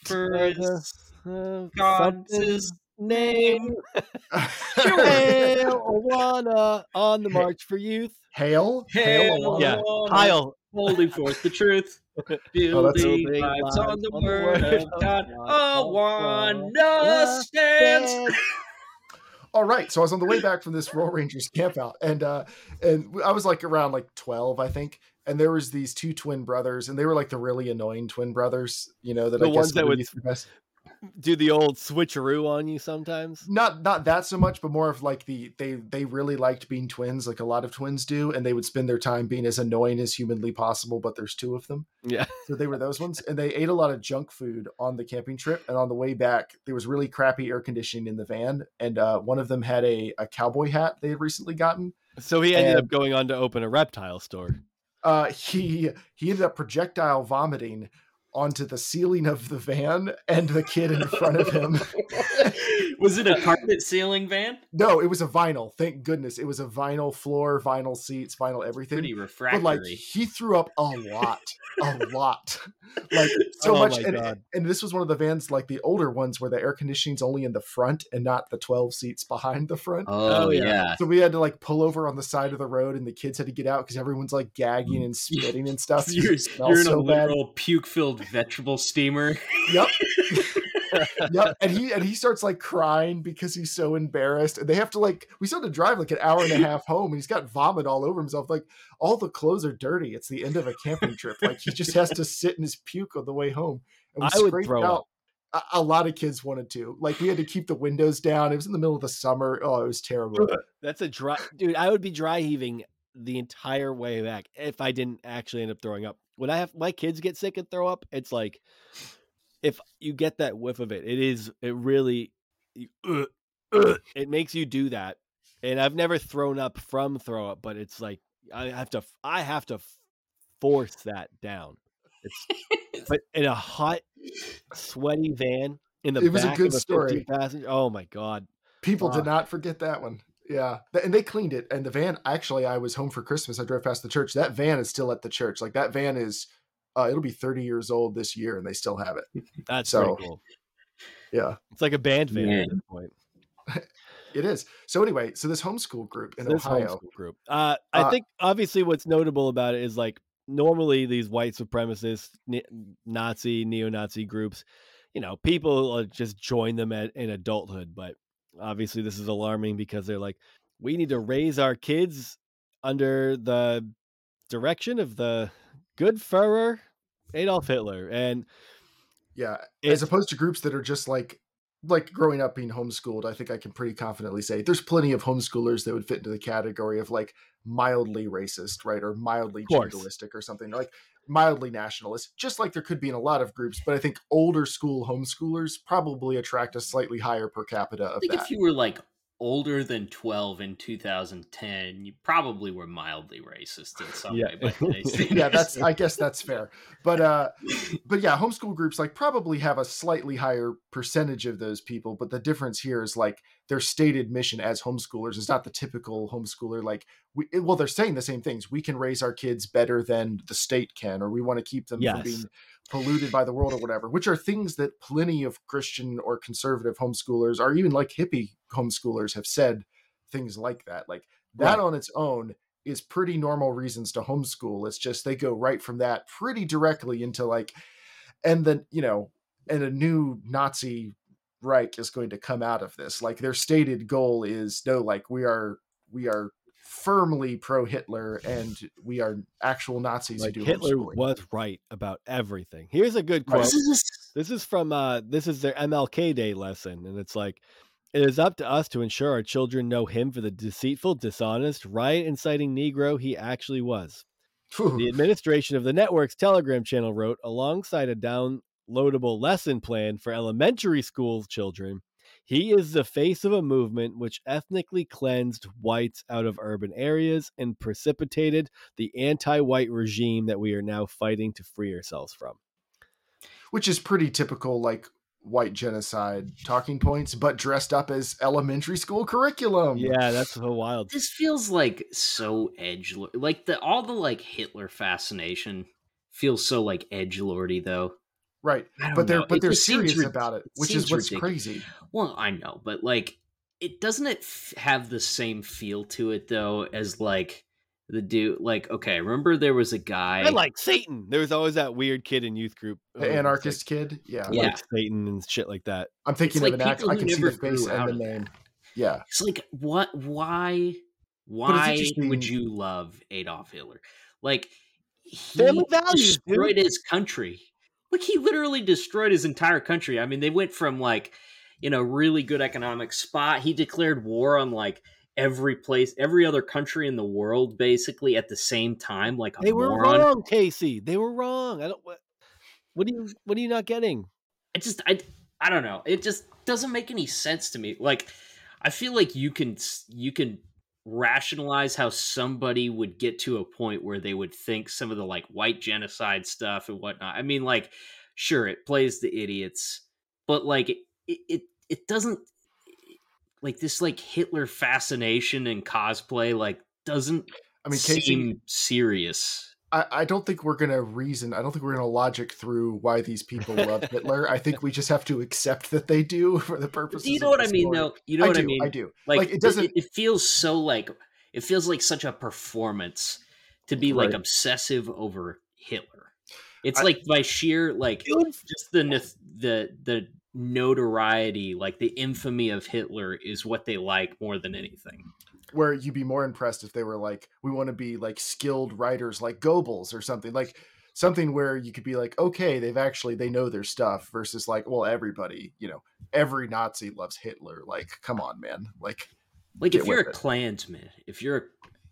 B: First, uh, God's name.
C: Hail Awana on the march for youth.
A: Hail,
B: hail,
C: hail yeah, Hail,
B: holding forth the truth. Building oh, lives on the word of God. Awana stands.
A: All right, so I was on the way back from this Royal Rangers campout, and uh, and I was like around like twelve, I think, and there was these two twin brothers, and they were like the really annoying twin brothers, you know, that
C: the
A: I
C: ones that would do the old switcheroo on you sometimes.
A: Not not that so much, but more of like the they they really liked being twins, like a lot of twins do, and they would spend their time being as annoying as humanly possible. But there's two of them,
C: Yeah.
A: so they were those ones, and they ate a lot of junk food on the camping trip. And on the way back, there was really crappy air conditioning in the van, and uh, one of them had a a cowboy hat they had recently gotten.
C: So he ended
A: And-
C: up going on to open a reptile store.
A: Uh, he he ended up projectile vomiting onto the ceiling of the van and the kid in front of him.
B: Was it a carpet ceiling van?
A: No, it was a vinyl. Thank goodness. It was a vinyl floor, vinyl seats, vinyl everything.
B: Pretty
A: But
B: refractory.
A: like he threw up a lot, a lot, like so
C: Oh
A: much. And,
C: God.
A: and this was one of the vans, like the older ones, where the air conditioning's only in the front and not the twelve seats behind the front.
B: oh,
C: Oh, yeah.
B: yeah.
A: So we had to like pull over on the side of the road, and the kids had to get out because everyone's like gagging and spitting and stuff.
B: You're, you're in a
A: so bad.
B: literal puke-filled vegetable steamer.
A: Yep. yep. And he and he starts like crying because he's so embarrassed. And they have to like we still have to drive like an hour and a half home, and he's got vomit all over himself. Like all the clothes are dirty. It's the end of a camping trip. Like he just has to sit in his puke on the way home. And we
C: I would throw
A: out.
C: up.
A: A, a lot of kids wanted to. Like we had to keep the windows down. It was in the middle of the summer. Oh, it was terrible.
C: That's a dry dude. I would be dry heaving the entire way back if I didn't actually end up throwing up. When I have my kids get sick and throw up, it's like if you get that whiff of it, it is it really you, uh, uh, it makes you do that. And I've never thrown up from throw up, but it's like I have to I have to force that down. It's but in a hot, sweaty van in the
A: It was a good
C: a
A: story.
C: passenger. Oh my god!
A: People did not forget that one. Yeah, and they cleaned it. And the van, actually, I was home for Christmas. I drove past the church. That van is still at the church. Like that van is, uh, it'll be 30 years old this year, and they still have it.
C: That's
A: So,
C: pretty cool.
A: Yeah,
C: It's like a band van
B: Man.
C: at this point.
A: it is. So anyway, so this homeschool group in
C: this
A: Ohio.
C: homeschool group. Uh, I
A: Uh,
C: think obviously what's notable about it is like normally these white supremacist, ne- Nazi, neo-Nazi groups, you know, people uh, just join them at, in adulthood. But obviously, this is alarming because they're like, we need to raise our kids under the direction of the good Führer Adolf Hitler, and
A: Yeah,
C: It's-
A: as opposed to groups that are just like like growing up being homeschooled. I think I can pretty confidently say there's plenty of homeschoolers that would fit into the category of like mildly racist, right, or mildly
C: course.
A: jingoistic or something like mildly nationalist. Just like there could be in a lot of groups, but I think older school homeschoolers probably attract a slightly higher per capita
B: I
A: of
B: think
A: that.
B: if you were like older than 12 in 2010, you probably were mildly racist in some
C: Yeah.
B: way.
A: Yeah, that's. I guess that's fair. But uh but yeah, homeschool groups like probably have a slightly higher percentage of those people, but the difference here is like their stated mission as homeschoolers is not the typical homeschooler like we well they're saying the same things. We can raise our kids better than the state can or we want to keep them
C: Yes.
A: from being polluted by the world or whatever, which are things that plenty of Christian or conservative homeschoolers or even like hippie homeschoolers have said things like that. Like that
C: Right.
A: on its own is pretty normal reasons to homeschool. It's just they go right from that pretty directly into like, and then, you know, and a new Nazi Reich is going to come out of this. Like their stated goal is no, like we are, we are firmly pro Hitler and we are actual Nazis
C: like
A: who do
C: Hitler was right about everything. Here's a good
A: Right.
C: quote.
B: This is-
C: This is from uh this is their MLK Day lesson, and it's like it is up to us to ensure our children know him for the deceitful, dishonest, riot inciting Negro he actually was.
A: Phew.
C: The administration of the network's Telegram channel wrote, alongside a downloadable lesson plan for elementary school children, he is the face of a movement which ethnically cleansed whites out of urban areas and precipitated the anti white regime that we are now fighting to free ourselves from.
A: Which is pretty typical, like white genocide talking points, but dressed up as elementary school curriculum.
C: Yeah, that's so wild.
B: this feels like so edge like the all the like Hitler fascination feels so like edge lordy though.
A: Right. But they're
B: know.
A: but
B: It
A: they're
B: just seems
A: serious
B: rid-
A: about it,
B: it
A: which is what's
B: ridiculous.
A: crazy.
B: Well, I know, but like it doesn't it f- have the same feel to it though as like the dude like okay, remember there was a guy
C: I like Satan. There was always that weird kid in youth group.
A: The oh,
C: was
A: anarchist kid. Yeah.
C: like,
B: Yeah.
C: liked Satan and shit like that.
A: I'm thinking
B: like
A: of an act. I can see the face
B: grew
A: and the name.
B: that.
A: Yeah.
B: It's like what? Why? Why
A: interesting-
B: would you love Adolf Hitler? Like he
C: Family
B: destroyed his country. Like he literally destroyed his entire country. I mean, they went from like in a really good economic spot. He declared war on like every place, every other country in the world, basically at the same time. Like
C: they were
B: moron.
C: wrong, Casey. They were wrong. I don't. What, what are you? What are you not getting?
B: It just, I, I don't know. It just doesn't make any sense to me. Like, I feel like you can, you can rationalize how somebody would get to a point where they would think some of the like white genocide stuff and whatnot. I mean, like, sure, it plays the idiots, but like, it, it, it doesn't like this like Hitler fascination and cosplay like doesn't I mean Casey, seem serious.
A: I, I don't think we're gonna reason. I don't think we're gonna logic through why these people love Hitler. I think we just have to accept that they do for the purposes.
B: You know what I mean, though. You know
A: I
B: what
A: do,
B: I mean.
A: I do.
B: Like,
A: like it doesn't.
B: It, it, feels so like it feels like such a performance to be right. like obsessive over Hitler. It's I, like by sheer like just the the the notoriety, like the infamy of Hitler, is what they like more than anything.
A: Where you'd be more impressed if they were like, we want to be like skilled writers like Goebbels or something like something where you could be like, okay, they've actually they know their stuff versus like, well, everybody, you know, every Nazi loves Hitler. Like, come on, man. Like,
B: like if you're a it. Klansman, if you're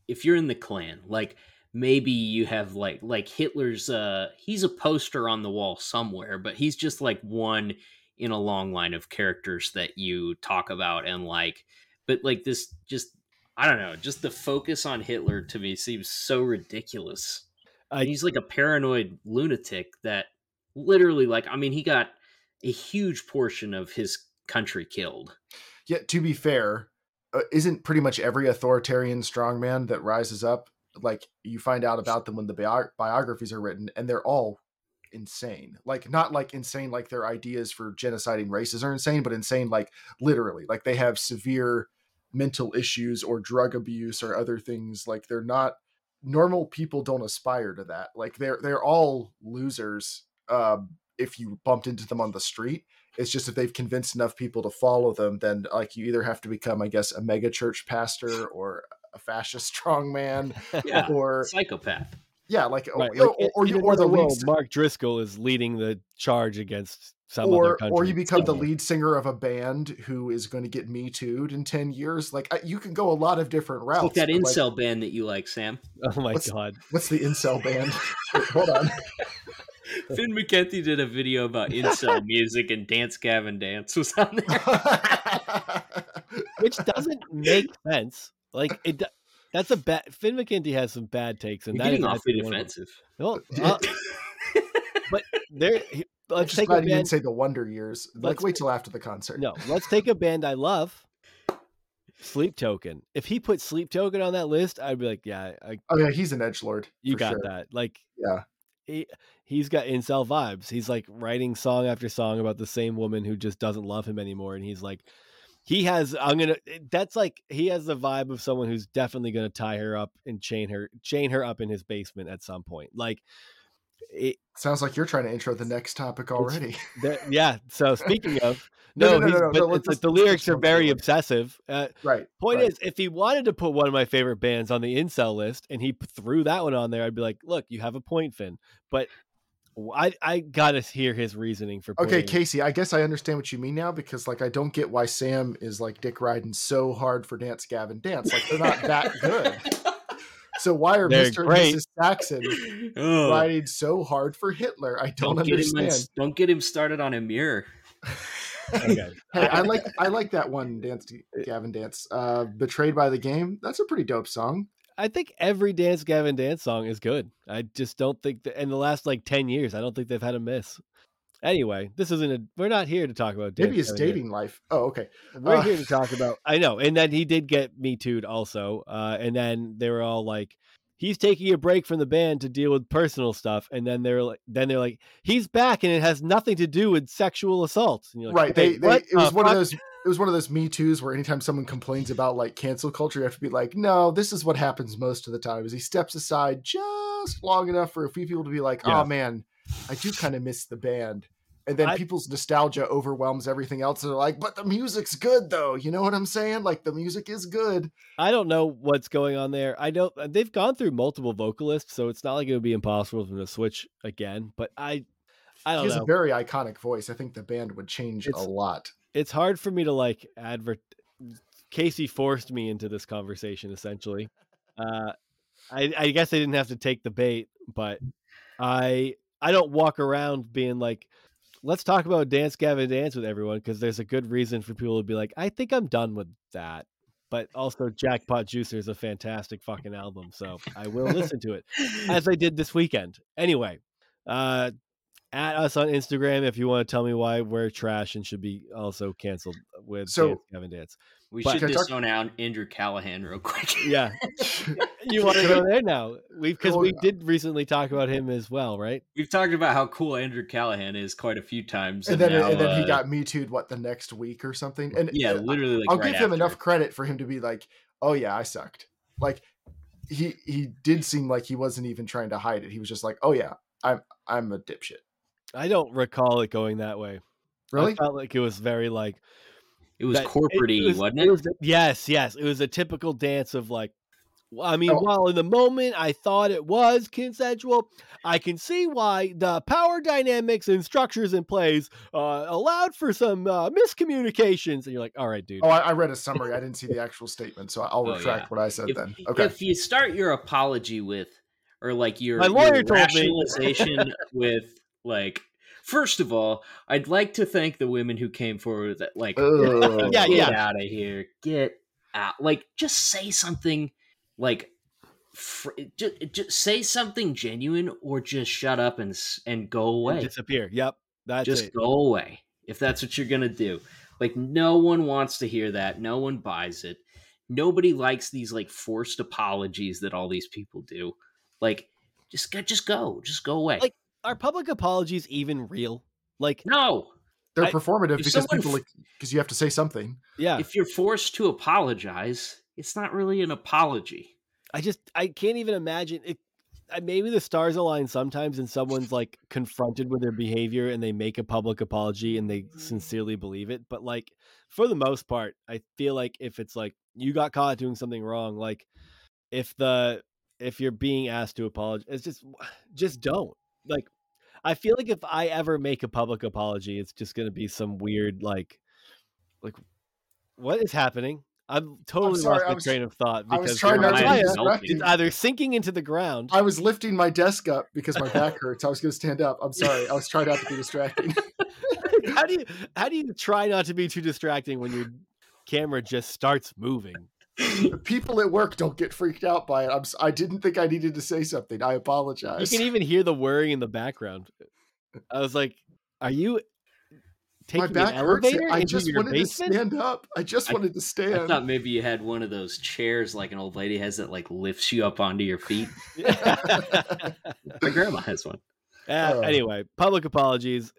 B: if you're in the Klan, like maybe you have like like Hitler's uh he's a poster on the wall somewhere, but he's just like one in a long line of characters that you talk about and like but like this just i don't know just the focus on hitler to me seems so ridiculous I, he's like a paranoid lunatic that literally like i mean he got a huge portion of his country killed
A: yeah to be fair uh, isn't pretty much every authoritarian strongman that rises up like you find out about them when the bi- biographies are written and they're all insane. Like not like insane like their ideas for genociding races are insane, but insane like literally. Like they have severe mental issues or drug abuse or other things. Like they're not normal people don't aspire to that. Like they're they're all losers um if you bumped into them on the street. It's just if they've convinced enough people to follow them, then like you either have to become, I guess, a mega church pastor or a fascist strongman
B: yeah,
A: or
B: psychopath
A: yeah, like, oh, right. or, like or, or, or the lead
C: world, Mark Driscoll is leading the charge against some
A: or,
C: other country.
A: Or you become the lead singer of a band who is going to get me too'd in 10 years. Like, you can go a lot of different routes.
B: Like that incel like, band that you like, Sam.
C: Oh my
A: what's,
C: God.
A: What's the incel band? Wait, hold on.
B: Finn McKenty did a video about incel music and Dance Gavin Dance was on there.
C: Which doesn't make sense. Like, it that's a bad. Finn McKenty has some bad takes, and
B: You're
C: that
B: getting awfully defensive.
C: Well, uh, but there. Let's
A: just
C: take
A: glad
C: a
A: you
C: band.
A: didn't say the Wonder Years. Like, wait till after the concert.
C: No, let's take a band I love. Sleep Token. If he put Sleep Token on that list, I'd be like, yeah. I,
A: oh yeah, he's an edge lord.
C: You got
A: sure.
C: that. Like,
A: yeah.
C: He, he's got incel vibes. He's like writing song after song about the same woman who just doesn't love him anymore, and he's like, he has i'm gonna eh, that's like he has the vibe of someone who's definitely gonna tie her up and chain her chain her up in his basement at some point like
A: it sounds like you're trying to intro the next topic already
C: yeah so speaking of no, no, no, no, no, but the lyrics are very obsessive. Uh,
A: right.
C: Point is, if he wanted to put one of my favorite bands on the incel list and he threw that one on there, I'd be like, "Look, you have a point, Finn." But I I gotta hear his reasoning for.
A: Okay, Casey, I guess I understand what you mean now because like I don't get why Sam is like dick riding so hard for Dance Gavin Dance. Like they're not that good. So why are they're Mr. Great. and Mrs. Saxon riding so hard for Hitler? I don't, don't understand.
B: Get don't get him started on a mirror.
A: okay. Hey, I like I like that one dance Gavin dance. Uh Betrayed by the Game. That's a pretty dope song.
C: I think every Dance Gavin Dance song is good. I just don't think that in the last like 10 years, I don't think they've had a miss. Anyway, this isn't a. We're not here to talk about
A: Dance maybe his Gavin dating Dance. life. Oh, okay.
C: We're uh, here to talk about. I know, and then he did get me too'd also, uh, and then they were all like, "He's taking a break from the band to deal with personal stuff," and then they're like, "Then they're like, he's back, and it has nothing to do with sexual assault."
A: Like, right? They, they it was uh, one fuck? of those it was one of those me too's where anytime someone complains about like cancel culture, you have to be like, no, this is what happens most of the time. Is he steps aside just long enough for a few people to be like, oh, yeah. oh man, I do kind of miss the band. And then I, people's nostalgia overwhelms everything else. And they're like, but the music's good though. You know what I'm saying? Like the music is good.
C: I don't know what's going on there. I don't uh, they've gone through multiple vocalists, so it's not like it would be impossible for them to switch again. But I I don't
A: has
C: know.
A: a very iconic voice. I think the band would change
C: It's-
A: a lot.
C: It's hard for me to like advert. Casey forced me into this conversation essentially. Uh, I, I guess I didn't have to take the bait, but I I don't walk around being like, let's talk about Dance Gavin Dance with everyone because there's a good reason for people to be like, I think I'm done with that. But also, Jackpot Juicer is a fantastic fucking album, so I will listen to it as I did this weekend. Anyway, uh, at us on Instagram if you want to tell me why we're trash and should be also canceled with
A: So-
C: Dance Gavin Dance.
B: We
A: But-
B: should
A: Can I talk-
B: Andrew Callaghan real quick.
C: Yeah, you want to go there now? We because we did recently talk about him as well, right?
B: We've talked about how cool Andrew Callaghan is quite a few times,
A: and then
B: now,
A: and then
B: uh,
A: he got me too what the next week or something. And
B: yeah,
A: uh,
B: literally. Like
A: I'll
B: right
A: give him
B: after.
A: enough credit for him to be like, "Oh yeah, I sucked." Like he he did seem like he wasn't even trying to hide it. He was just like, "Oh yeah, I'm I'm a dipshit."
C: I don't recall it going that way. Really? I
A: Really?
C: felt like it was very like
B: It was
C: that-
B: corporate-y,
C: was-
B: wasn't it?
C: was- yes, yes. It was a typical dance of like. I mean,
A: Oh.
C: while in the moment I thought it was consensual, I can see why the power dynamics and structures in plays uh, allowed for some uh, miscommunications. And you're like, all right, dude.
A: Oh, I, I read a summary. I didn't see the actual statement, so I'll
B: Oh,
A: retract
B: yeah.
A: what I said
B: if,
A: then. Okay.
B: if you start your apology with, or like your,
C: My lawyer
B: your
C: told me.
B: rationalization with, like, first of all, I'd like to thank the women who came forward that. Like,
A: Ugh.
C: Yeah,
B: get
C: yeah.
B: out of here, get out. Like, just say something, like, fr- just, just say something genuine, or just shut up and and go
C: and
B: away.
C: disappear. Yep, that's
B: just
C: it.
B: go away if that's what you're gonna do like no one wants to hear that no one buys it nobody likes these like forced apologies that all these people do like just go just go just go away
C: Like- Are public apologies even real? Like,
B: no
A: They're
C: I-
A: performative because people
B: f-
A: like because you have to say something.
C: yeah,
B: if you're forced to apologize it's not really an apology
C: I just I can't even imagine it. Maybe the stars align sometimes, and someone's like confronted with their behavior, and they make a public apology, and they sincerely believe it. But like for the most part, I feel like if it's like you got caught doing something wrong, like if the if you're being asked to apologize, it's just just don't like. I feel like if I ever make a public apology, it's just gonna be some weird like like what is happening. I'm totally
A: sorry,
C: lost my
A: was-
C: train of thought because I
A: was trying not to be
C: either sinking into the ground.
A: I was lifting my desk up because my back hurts. I was going to stand up. I'm sorry. I was trying not to be distracting.
C: how do you how do you try not to be too distracting when your camera just starts moving?
A: The people at work don't get freaked out by it. I'm. s- I didn't think I needed to say something. I apologize.
C: You
A: apologize.
C: can even hear the whirring in the background. I was like, "Are you
A: my
C: taking
A: back
C: an
A: hurts. I
C: into
A: just
C: your
A: wanted
C: basement?"
A: to stand up. I just
B: I-
A: wanted to
B: i thought maybe you had one of those chairs like an old lady has that like lifts you up onto your feet my grandma has one
C: Uh,
A: Oh.
C: anyway, public apologies.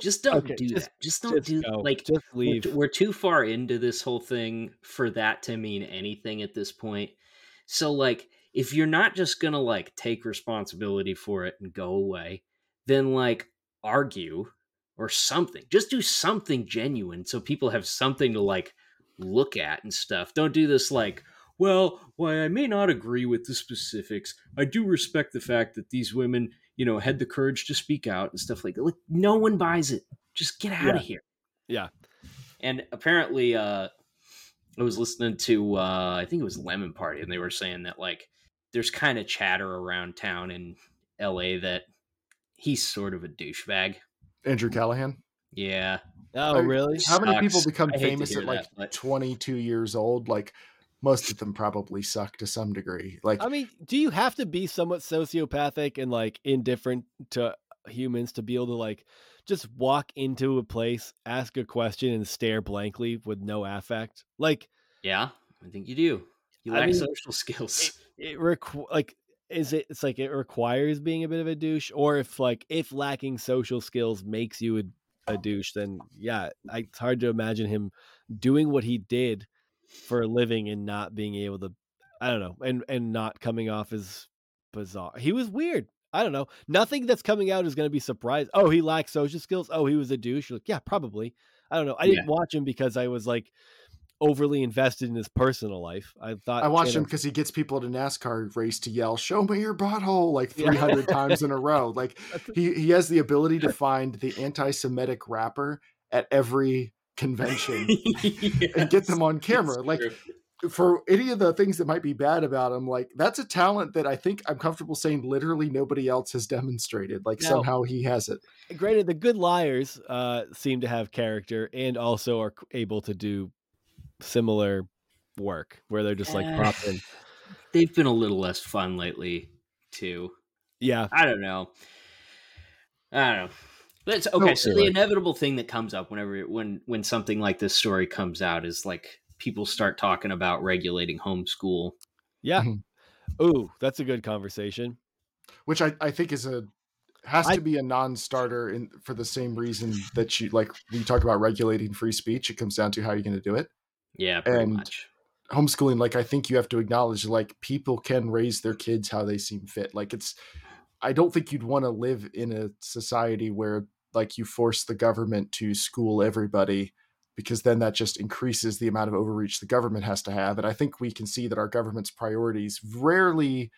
B: Just don't
C: Okay,
B: do
C: just-
B: that. Just don't
C: Just
B: do
C: go.
B: like
C: just
B: we're, we're too far into this whole thing for that to mean anything at this point. So like if you're not just gonna like take responsibility for it and go away then like argue or something. Just do something genuine so people have something to like look at and stuff. Don't do this like well why i may not agree with the specifics. I do respect the fact that these women you know had the courage to speak out and stuff like that like no one buys it just get out
C: Yeah.
B: of here
C: Yeah.
B: and apparently uh i was listening to uh i think it was lemon party and they were saying that like there's kind of chatter around town in la that he's sort of a douchebag
A: Andrew Callaghan.
B: yeah
C: Oh, really?
A: How many people become
B: I
A: famous
B: hear
A: at like
B: but-
A: 22 years old? Like most of them probably suck to some degree. Like
C: I mean, do you have to be somewhat sociopathic and like indifferent to humans to be able to like just walk into a place, ask a question, and stare blankly with no affect? Like
B: yeah i think you do you
C: I
B: lack
C: mean,
B: social skills
C: it requ- like is it? It's like it requires being a bit of a douche, or if like if lacking social skills makes you a, a douche, then yeah, I, it's hard to imagine him doing what he did for a living and not being able to. I don't know, and and not coming off as bizarre. He was weird. I don't know. Nothing that's coming out is going to be surprised. Oh, he lacks social skills. Oh, he was a douche. Like, yeah, probably. I don't know. I didn't watch him because I was like, overly invested in his personal life. I thought
A: I watched him because he gets people at a NASCAR race to yell, "Show me your butthole!" like 300 times in a row. Like he he has the ability to find the anti-Semitic rapper at every convention and get them on camera. Like for any of the things that might be bad about him, like that's a talent that I think I'm comfortable saying literally nobody else has demonstrated. Like
C: Now-
A: somehow he has it.
C: granted, the good liars uh, seem to have character and also are able to do similar work where they're just like
B: Eh.
C: popping.
B: They've been a little less fun lately, too.
C: Yeah,
B: I don't know. I don't know. But it's okay.
A: No,
B: so the
C: right.
B: inevitable thing that comes up whenever when when something like this story comes out is like people start talking about regulating homeschool.
C: yeah.
A: Mhm.
C: Ooh, that's a good conversation.
A: which I, I think is a has
C: I-
A: to be a non-starter in for the same reason that you like we talk about regulating free speech it comes down to how you're going to do it
B: Yeah, pretty
A: And-
B: much.
A: homeschooling like i think you have to acknowledge like people can raise their kids how they seem fit like it's i don't think you'd want to live in a society where like you force the government to school everybody because then that just increases the amount of overreach the government has to have and i think we can see that our government's priorities rarely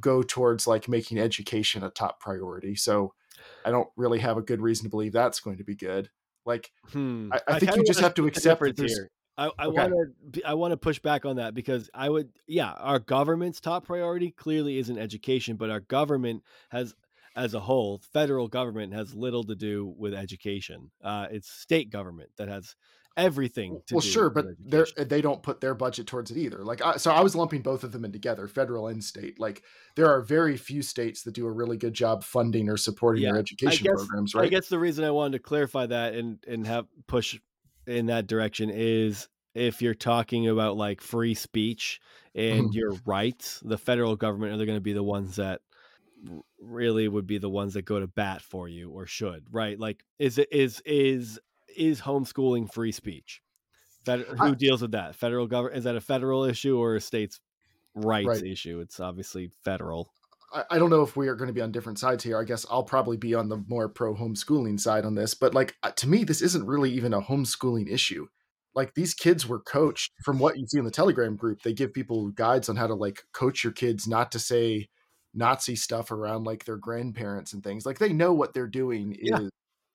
A: go towards like making education a top priority so i don't really have a good reason to believe that's going to be good like
C: Hmm.
A: I- I think
C: kinda
A: you just have to accept that there's-
C: here. I, I
A: Okay.
C: want to I want to push back on that because I would yeah our government's top priority clearly isn't education but our government has as a whole federal government has little to do with education uh, it's state government that has everything to
A: well sure but they don't put their budget towards it either like I, so i was lumping both of them in together federal and state like there are very few states that do a really good job funding or supporting
C: Yeah,
A: their education
C: guess-
A: programs Right.
C: I guess the reason I wanted to clarify that and and have push in that direction is if you're talking about like free speech and
A: Mhm.
C: your rights, the federal government are they going to be the ones that really would be the ones that go to bat for you or should, right? Like is it is is is homeschooling free speech? Fed, who
A: I-
C: deals with that? Federal government is that a federal issue or a state's rights
A: Right.
C: issue? It's obviously federal.
A: I, I don't know if we are going to be on different sides here. I guess I'll probably be on the more pro homeschooling side on this, but like uh, to me, this isn't really even a homeschooling issue. Like these kids were coached from what you see in the Telegram group. They give people guides on how to like coach your kids not to say Nazi stuff around like their grandparents and things. Like they know what they're doing
C: Yeah.
A: is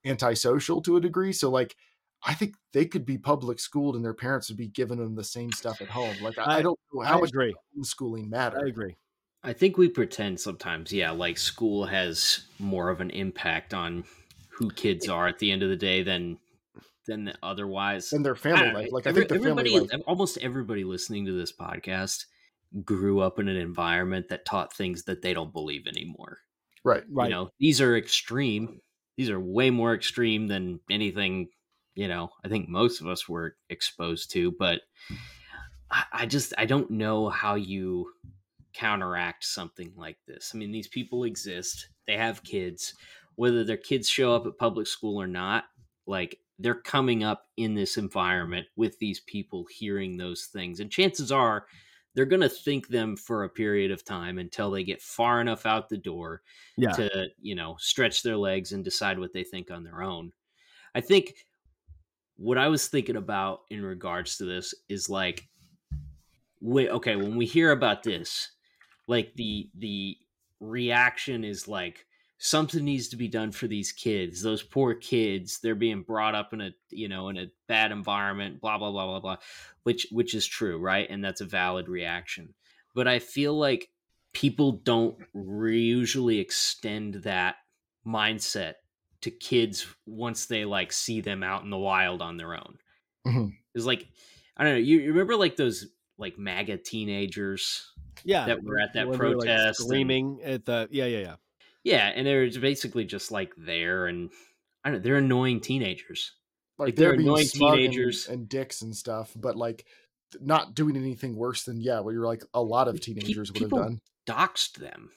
A: antisocial to a degree. So like I think they could be public schooled and their parents would be giving them the same stuff at home. Like I, I
C: I-
A: don't know how
C: I
A: much
C: agree.
A: homeschooling matter.
C: I agree.
B: I think we pretend sometimes, yeah, like school has more of an impact on who kids are at the end of the day than than otherwise.
A: And their family
B: don't
A: life. Like I think the
B: everybody,
A: family life
B: almost everybody listening to this podcast grew up in an environment that taught things that they don't believe anymore.
A: Right.
C: Right.
B: You know, these are extreme. These are way more extreme than anything, you know, I think most of us were exposed to. But I, I just, I don't know how you counteract something like this. I mean, these people exist, they have kids. Whether their kids show up at public school or not, like they're coming up in this environment with these people hearing those things. And chances are they're going to think them for a period of time until they get far enough out the door
C: Yeah.
B: to you know stretch their legs and decide what they think on their own i think what i was thinking about in regards to this is like wait okay when we hear about this like the the reaction is like something needs to be done for these kids those poor kids they're being brought up in a you know in a bad environment blah blah blah blah blah which which is true right? And that's a valid reaction. But i feel like people don't re- usually extend that mindset to kids once they like see them out in the wild on their own.
A: Mhm.
B: it's like i don't know you, you remember like those like maga teenagers
C: yeah
B: that were at that
C: were, like,
B: protest and-
C: screaming at the yeah yeah yeah
B: yeah and they're basically just like there and i don't know they're annoying teenagers
A: like,
B: Like,
A: they're,
B: they're annoying
A: smug and-
B: teenagers.
A: and, dicks and stuff, but like not doing anything worse than yeah, what you're like a lot of teenagers would have done.
B: doxed them.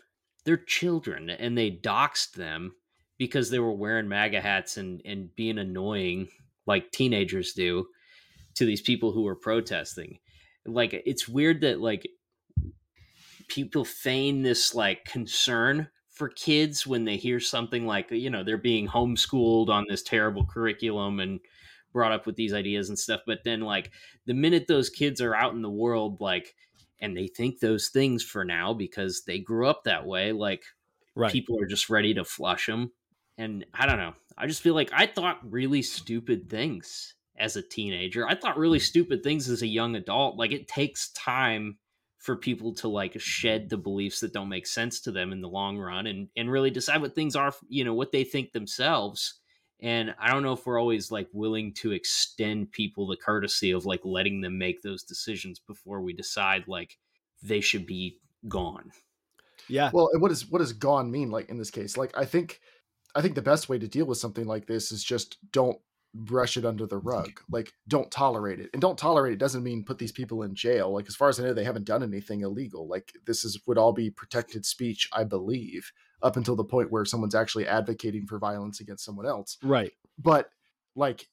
B: They're children, and they doxed them because they were wearing MAGA hats and and being annoying like teenagers do to these people who were protesting. Like it's weird that like people feign this like concern for kids when they hear something like you know they're being homeschooled on this terrible curriculum and brought up with these ideas and stuff but then like the minute those kids are out in the world like and they think those things for now because they grew up that way like
C: right.
B: people are just ready to flush them and i don't know i just feel like i thought really stupid things as a teenager. I thought really mm. stupid things as a young adult like it takes time for people to like shed the beliefs that don't make sense to them in the long run and and really decide what things are you know what they think themselves. And i don't know if we're always like willing to extend people the courtesy of like letting them make those decisions before we decide like they should be gone.
C: Yeah.
A: Well and does what does gone mean like in this case? Like i think i think the best way to deal with something like this is just don't brush it under the rug. Like, don't tolerate it. And don't tolerate it doesn't mean put these people in jail. Like, as far as I know, they haven't done anything illegal. Like, this is would all be protected speech, I believe, up until the point where someone's actually advocating for violence against someone else.
C: Right.
A: But like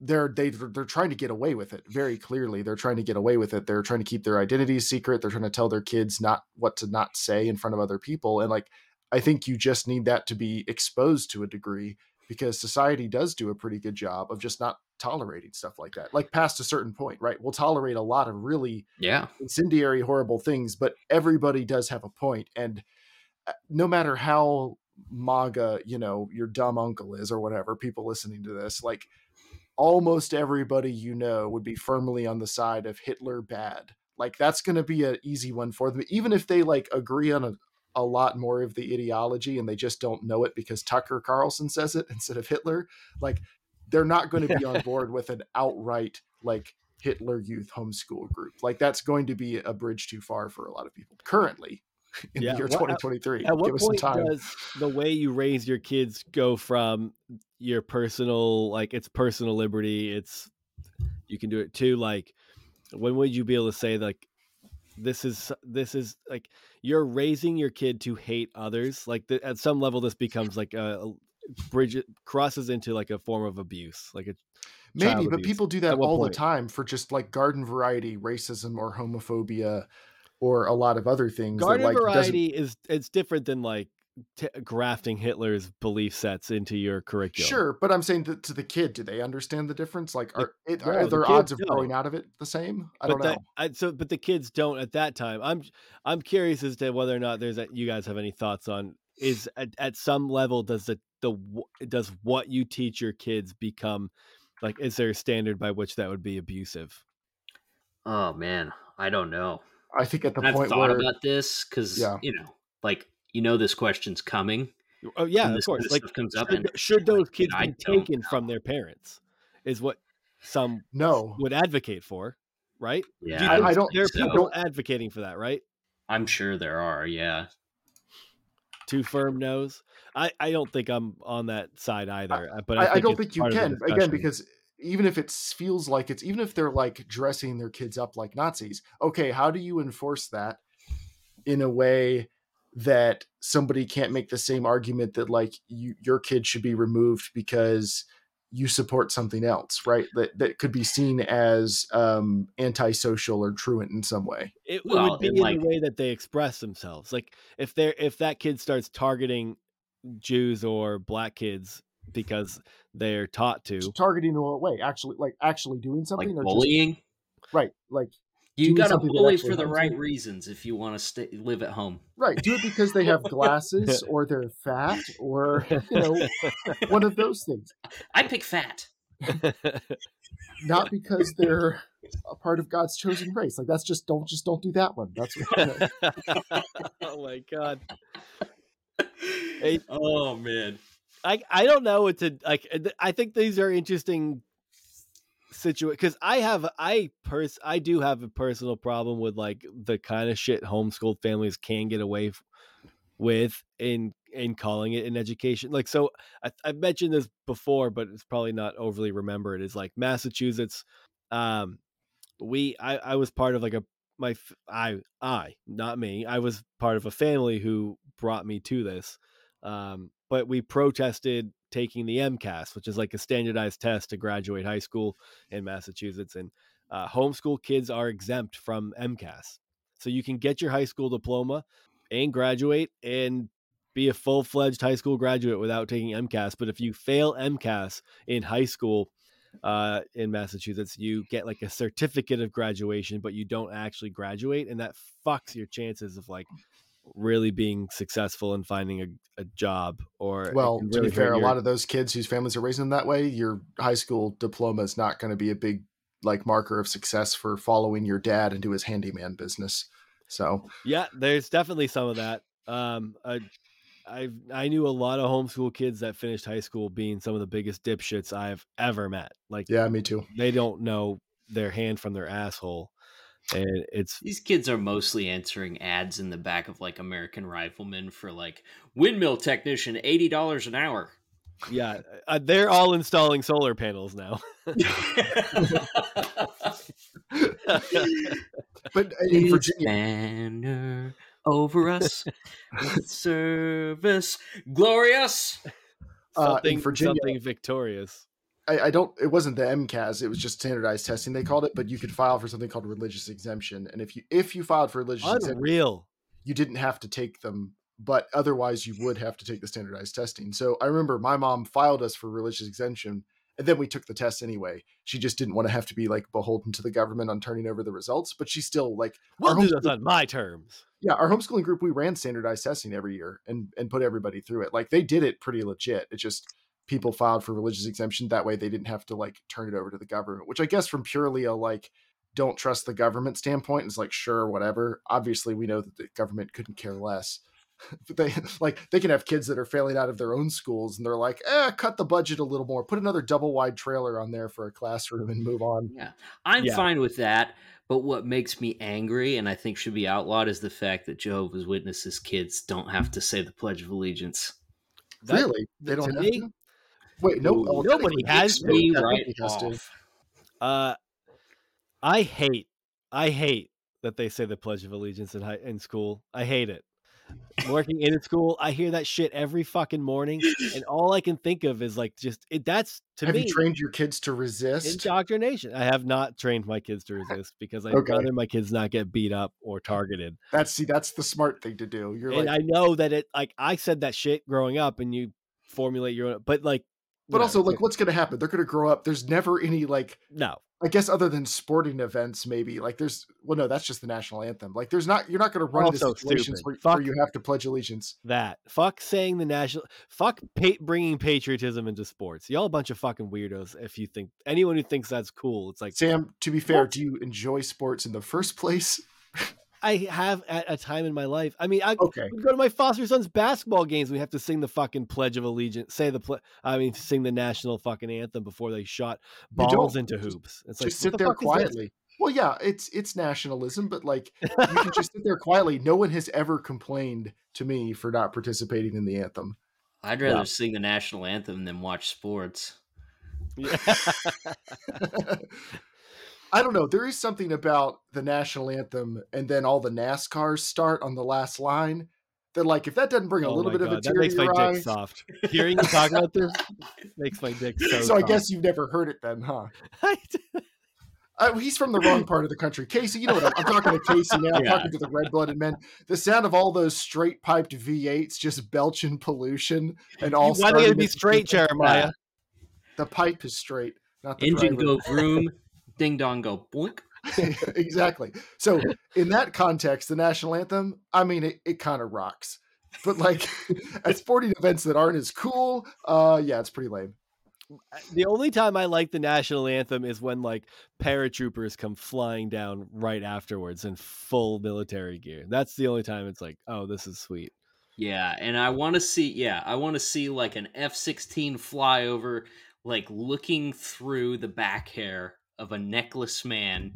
A: they're they they're trying to get away with it very clearly they're trying to get away with it they're trying to keep their identities secret they're trying to tell their kids not what to not say in front of other people and like i think you just need that to be exposed to a degree because society does do a pretty good job of just not tolerating stuff like that like past a certain point right? We'll tolerate a lot of really
B: yeah.
A: incendiary horrible things but everybody does have a point and uh, no matter how maga you know your dumb uncle is or whatever people listening to this like almost everybody you know would be firmly on the side of hitler bad. Like that's going to be an easy one for them even if they like agree on a, a lot more of the ideology and they just don't know it because Tucker Carlson says it instead of Hitler. Like they're not going to be on board with an outright like Hitler youth homeschool group. Like that's going to be a bridge too far for a lot of people currently in yeah. the year uh, 2023.
C: At, at what point does the way you raise your kids go from your personal like it's personal liberty, it's you can do it too like when would you be able to say like this is this is like you're raising your kid to hate others like the, at some level this becomes like a, a bridge crosses into like a form of abuse like a
A: maybe but abuse. people do that all point? the time for just like garden variety racism or homophobia or a lot of other things
C: garden
A: that, like,
C: variety is it's different than like t- grafting Hitler's belief sets into your curriculum.
A: Sure, but I'm saying that to the kid, do they understand the difference? Like, are, it, are their the odds of don't. growing out of it the same? I
C: but
A: don't know.
C: I, so, but the kids don't at that time. I'm I'm curious as to whether or not there's a, you guys have any thoughts on is at, at some level does the the does what you teach your kids become like is there a standard by which that would be abusive?
B: Oh man, I don't know.
A: I think at the
B: I've
A: point
B: thought
A: where,
B: about this because yeah. you know, like you know this question's coming.
C: Oh yeah, of course. Like comes up, should, and should those kids be taken from their parents? Is what some
A: no
C: would advocate for, right?
B: Yeah,
C: Do I, I, don't. There are so. people advocating for that, right?
B: I'm sure there are. Yeah.
C: Two firm no's. I, I don't think I'm on that side either.
A: I,
C: but
A: I, I don't think you can again because even if it feels like it's even if they're like dressing their kids up like Nazis. Okay, how do you enforce that in a way that somebody can't make the same argument that like you, your kid should be removed because you support something else, right? That that could be seen as um, antisocial or truant in some way.
C: It, well, would be in like, the way that they express themselves. Like if they're if that kid starts targeting Jews or black kids because they're taught to
A: targeting in what way? Actually, like actually doing something
B: like or bullying.
A: Just, right, like
B: you got to bully for the right reasons if you want to stay live at home.
A: Right. Do it because they have glasses or they're fat or you know one of those things.
B: I pick fat.
A: Not because they're a part of God's chosen race. Like that's just don't just don't do that one. That's what,
C: oh my god.
B: Hey, oh man.
C: I I don't know what to like. I think these are interesting situation because I have I pers I do have a personal problem with like the kind of shit homeschooled families can get away f- with in in calling it an education. Like so, I, I've mentioned this before, but it's probably not overly remembered. Is like Massachusetts. Um, we I I was part of like a my I I not me. I was part of a family who brought me to this. Um, but we protested taking the MCAS, which is like a standardized test to graduate high school in Massachusetts. And uh, homeschool kids are exempt from MCAS. So you can get your high school diploma and graduate and be a full fledged high school graduate without taking MCAS. But if you fail MCAS in high school, uh, in Massachusetts, you get like a certificate of graduation, but you don't actually graduate, and that fucks your chances of like really being successful and finding a, a job. Or
A: Well,
C: really
A: to be fair,
C: hurt
A: a lot of those kids whose families are raising them that way, your high school diploma is not going to be a big like marker of success for following your dad into his handyman business. So
C: Yeah, there's definitely some of that. Um, I, I I knew a lot of homeschool kids that finished high school being some of the biggest dipshits I've ever met. Like,
A: yeah, me too.
C: they don't know their hand from their asshole, and it's
B: These kids are mostly answering ads in the back of like American Rifleman for like windmill technician, eighty dollars an hour.
C: yeah, uh, they're all installing solar panels now.
A: But in
B: His
A: Virginia,
B: banner over us, with service glorious.
A: Uh, in
C: something
A: Virginia-
C: something victorious.
A: I, I don't. It wasn't the MCAS. It was just standardized testing. They called it, but you could file for something called religious exemption. And if you if you filed for religious exemption,
C: Unreal.
A: you didn't have to take them, but otherwise you would have to take the standardized testing. So I remember my mom filed us for religious exemption, and then we took the test anyway. She just didn't want to have to be like beholden to the government on turning over the results, but she still like
C: We'll do this on my terms.
A: yeah, our homeschooling group we ran standardized testing every year and and put everybody through it. Like they did it pretty legit. It just people filed for religious exemption that way they didn't have to like turn it over to the government, which I guess from purely a like don't trust the government standpoint is like sure whatever. Obviously, we know that the government couldn't care less. But they like they can have kids that are failing out of their own schools and they're like, eh, cut the budget a little more, put another double wide trailer on there for a classroom and move on.
B: Yeah, I'm
C: Yeah.
B: fine with that. But what makes me angry and I think should be outlawed is the fact that Jehovah's Witnesses kids don't have to say the Pledge of Allegiance.
C: That-
A: really? They don't
C: to
A: have
C: me-
A: to? Wait, no,
B: Ooh,
A: oh,
C: nobody has
B: me right
A: nobody has to.
B: off.
C: Uh, I hate, I hate that they say the Pledge of Allegiance in high, in school. I hate it. Working in a school, I hear that shit every fucking morning, and all I can think of is like just it. That's to
A: have
C: me
A: you trained your kids to resist?
C: indoctrination. I have not trained my kids to resist because I'd
A: Okay.
C: rather my kids not get beat up or targeted.
A: That's see, that's the smart thing to do. You're
C: and
A: like,
C: I know that it like I said that shit growing up, and you formulate your own. But like,
A: but also like, what's going to happen? They're going to grow up. There's never any like,
C: no,
A: I guess, other than sporting events, maybe like there's. Well, no, that's just the national anthem. Like, there's not. You're not going to run into
C: Also
A: situations where, where you have to pledge allegiance.
C: that fuck saying the national fuck pa- bringing patriotism into sports y'all a bunch of fucking weirdos if you think anyone who thinks that's cool it's like
A: Sam, to be fair,
C: What?
A: do you enjoy sports in the first place?
C: i have at a time in my life i mean i
A: Okay,
C: go to my foster son's basketball games we have to sing the fucking pledge of allegiance say the ple- i mean sing the national fucking anthem before they shot balls into hoops it's like
A: just
C: what
A: sit
C: the
A: there
C: fuck is this?
A: quietly. Well, yeah, it's it's nationalism, but like you can just sit there quietly. No one has ever complained to me for not participating in the anthem.
B: I'd rather
C: Yeah.
B: sing the national anthem than watch sports.
C: Yeah.
A: I don't know. There is something about the national anthem and then all the NASCARs start on the last line that, like, if that doesn't bring a
C: Oh
A: little
C: my
A: bit of a
C: God, that
A: tear
C: makes
A: to
C: my
A: your
C: dick soft hearing you talk about this makes my dick so,
A: So I guess you've never heard it then, huh? Uh, he's from the wrong part of the country. Casey, you know what? I'm, I'm talking to Casey now. I'm
B: Yeah.
A: talking to the red blooded men. The sound of all those straight piped V8s just belching pollution and all.
C: why they gotta be straight jeremiah
A: The pipe is straight, not the
B: Engine
A: driver.
B: go vroom, ding dong go boink.
A: exactly. So in that context, the national anthem, I mean, it, it kind of rocks. But like at sporting events that aren't as cool, uh, yeah, it's pretty lame.
C: The only time I like the national anthem is when like paratroopers come flying down right afterwards in full military gear. That's the only time it's like, oh, this is sweet.
B: Yeah, and I want to see. Yeah, I want to see like an F sixteen flyover, like looking through the back hair of a necklace man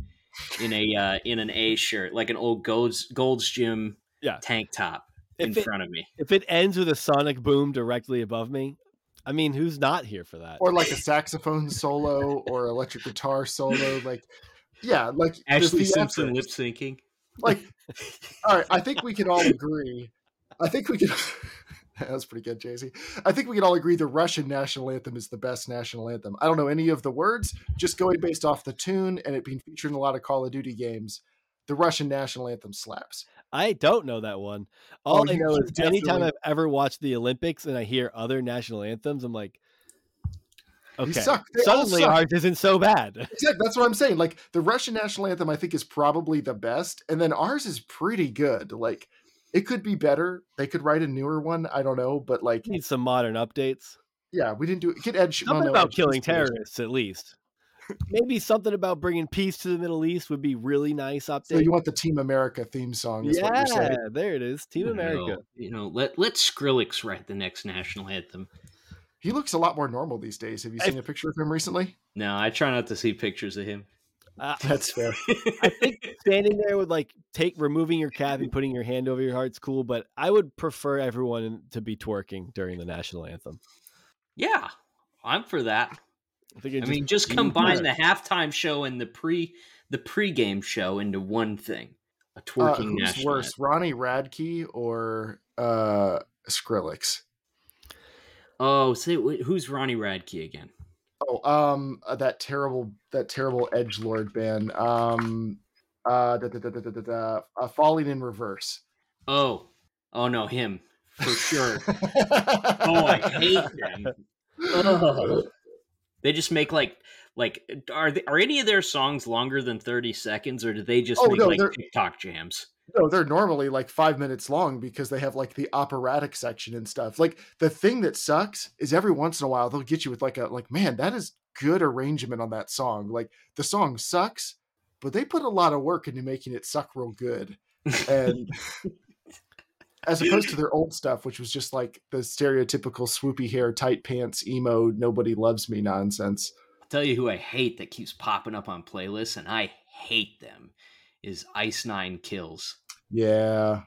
B: in a uh, in an A shirt, like an old Gold's Gold's Gym
C: Yeah.
B: tank top in
C: it,
B: front of me.
C: if it ends with a sonic boom directly above me, I mean, who's not here for that?
A: Or like a saxophone solo or electric guitar solo. Like, yeah, like
B: Ashlee Simpson lip syncing.
A: Like, all right, I think we can all agree. I think we can. that was pretty good, Jay Z. I think we can all agree the Russian national anthem is the best national anthem. I don't know any of the words, just going based off the tune and it being featured in a lot of Call of Duty games. The Russian national anthem slaps.
C: I don't know that one. Oh, all
A: Oh,
C: I know is anytime
A: definitely-
C: I've ever watched the Olympics and I hear other national anthems, I'm like, Okay. Suddenly ours isn't so bad.
A: Exactly. That's what I'm saying. Like the Russian national anthem, I think is probably the best, and then ours is pretty good. Like it could be better. They could write a newer one. I don't know, but like,
C: Need some modern updates.
A: yeah, we didn't do it. Get Ed. Sh- well,
C: Something
A: no,
C: about
A: Ed
C: killing terrorists, at least. Maybe something about bringing peace to the Middle East would be really nice update.
A: So you want the Team America theme song? Is what
C: yeah,
A: you're
C: there it is. Team
B: You
C: America.
B: know, you know, let let Skrillex write the next national anthem.
A: He looks a lot more normal these days. Have you seen a picture of him recently?
B: No, I try not to see pictures of him.
C: Uh,
A: That's fair.
C: I think standing there with like take removing your cap and putting your hand over your heart's cool, but I would prefer everyone to be twerking during the national anthem.
B: yeah, I'm for that.
C: I think it
B: I mean, just combine the halftime show and the pre the pregame show into one thing. A twerking.
A: Uh,
B: twerking
A: who's
B: national
A: worse, Ronnie Radke or uh, Skrillex?
B: Oh, say who's Ronnie Radke again?
A: Oh, um, uh, that terrible, that terrible edge lord band. Um, uh, da, da, da, da, da, da, da, uh, falling in reverse.
B: Oh, oh no, him for sure. oh, I hate them. Ugh. They just make like like are they, are any of their songs longer than 30 seconds or do they just
A: Oh,
B: make
A: no,
B: like
A: they're-
B: TikTok jams?
A: No, they're normally like five minutes long because they have like the operatic section and stuff. Like the thing that sucks is every once in a while they'll get you with like a like, man, that is good arrangement on that song. Like the song sucks, but they put a lot of work into making it suck real good. And as opposed to their old stuff, which was just like the stereotypical swoopy hair, tight pants, emo, nobody loves me nonsense.
B: I'll tell you who I hate that keeps popping up on playlists and I hate them is Ice Nine Kills.
A: Yeah.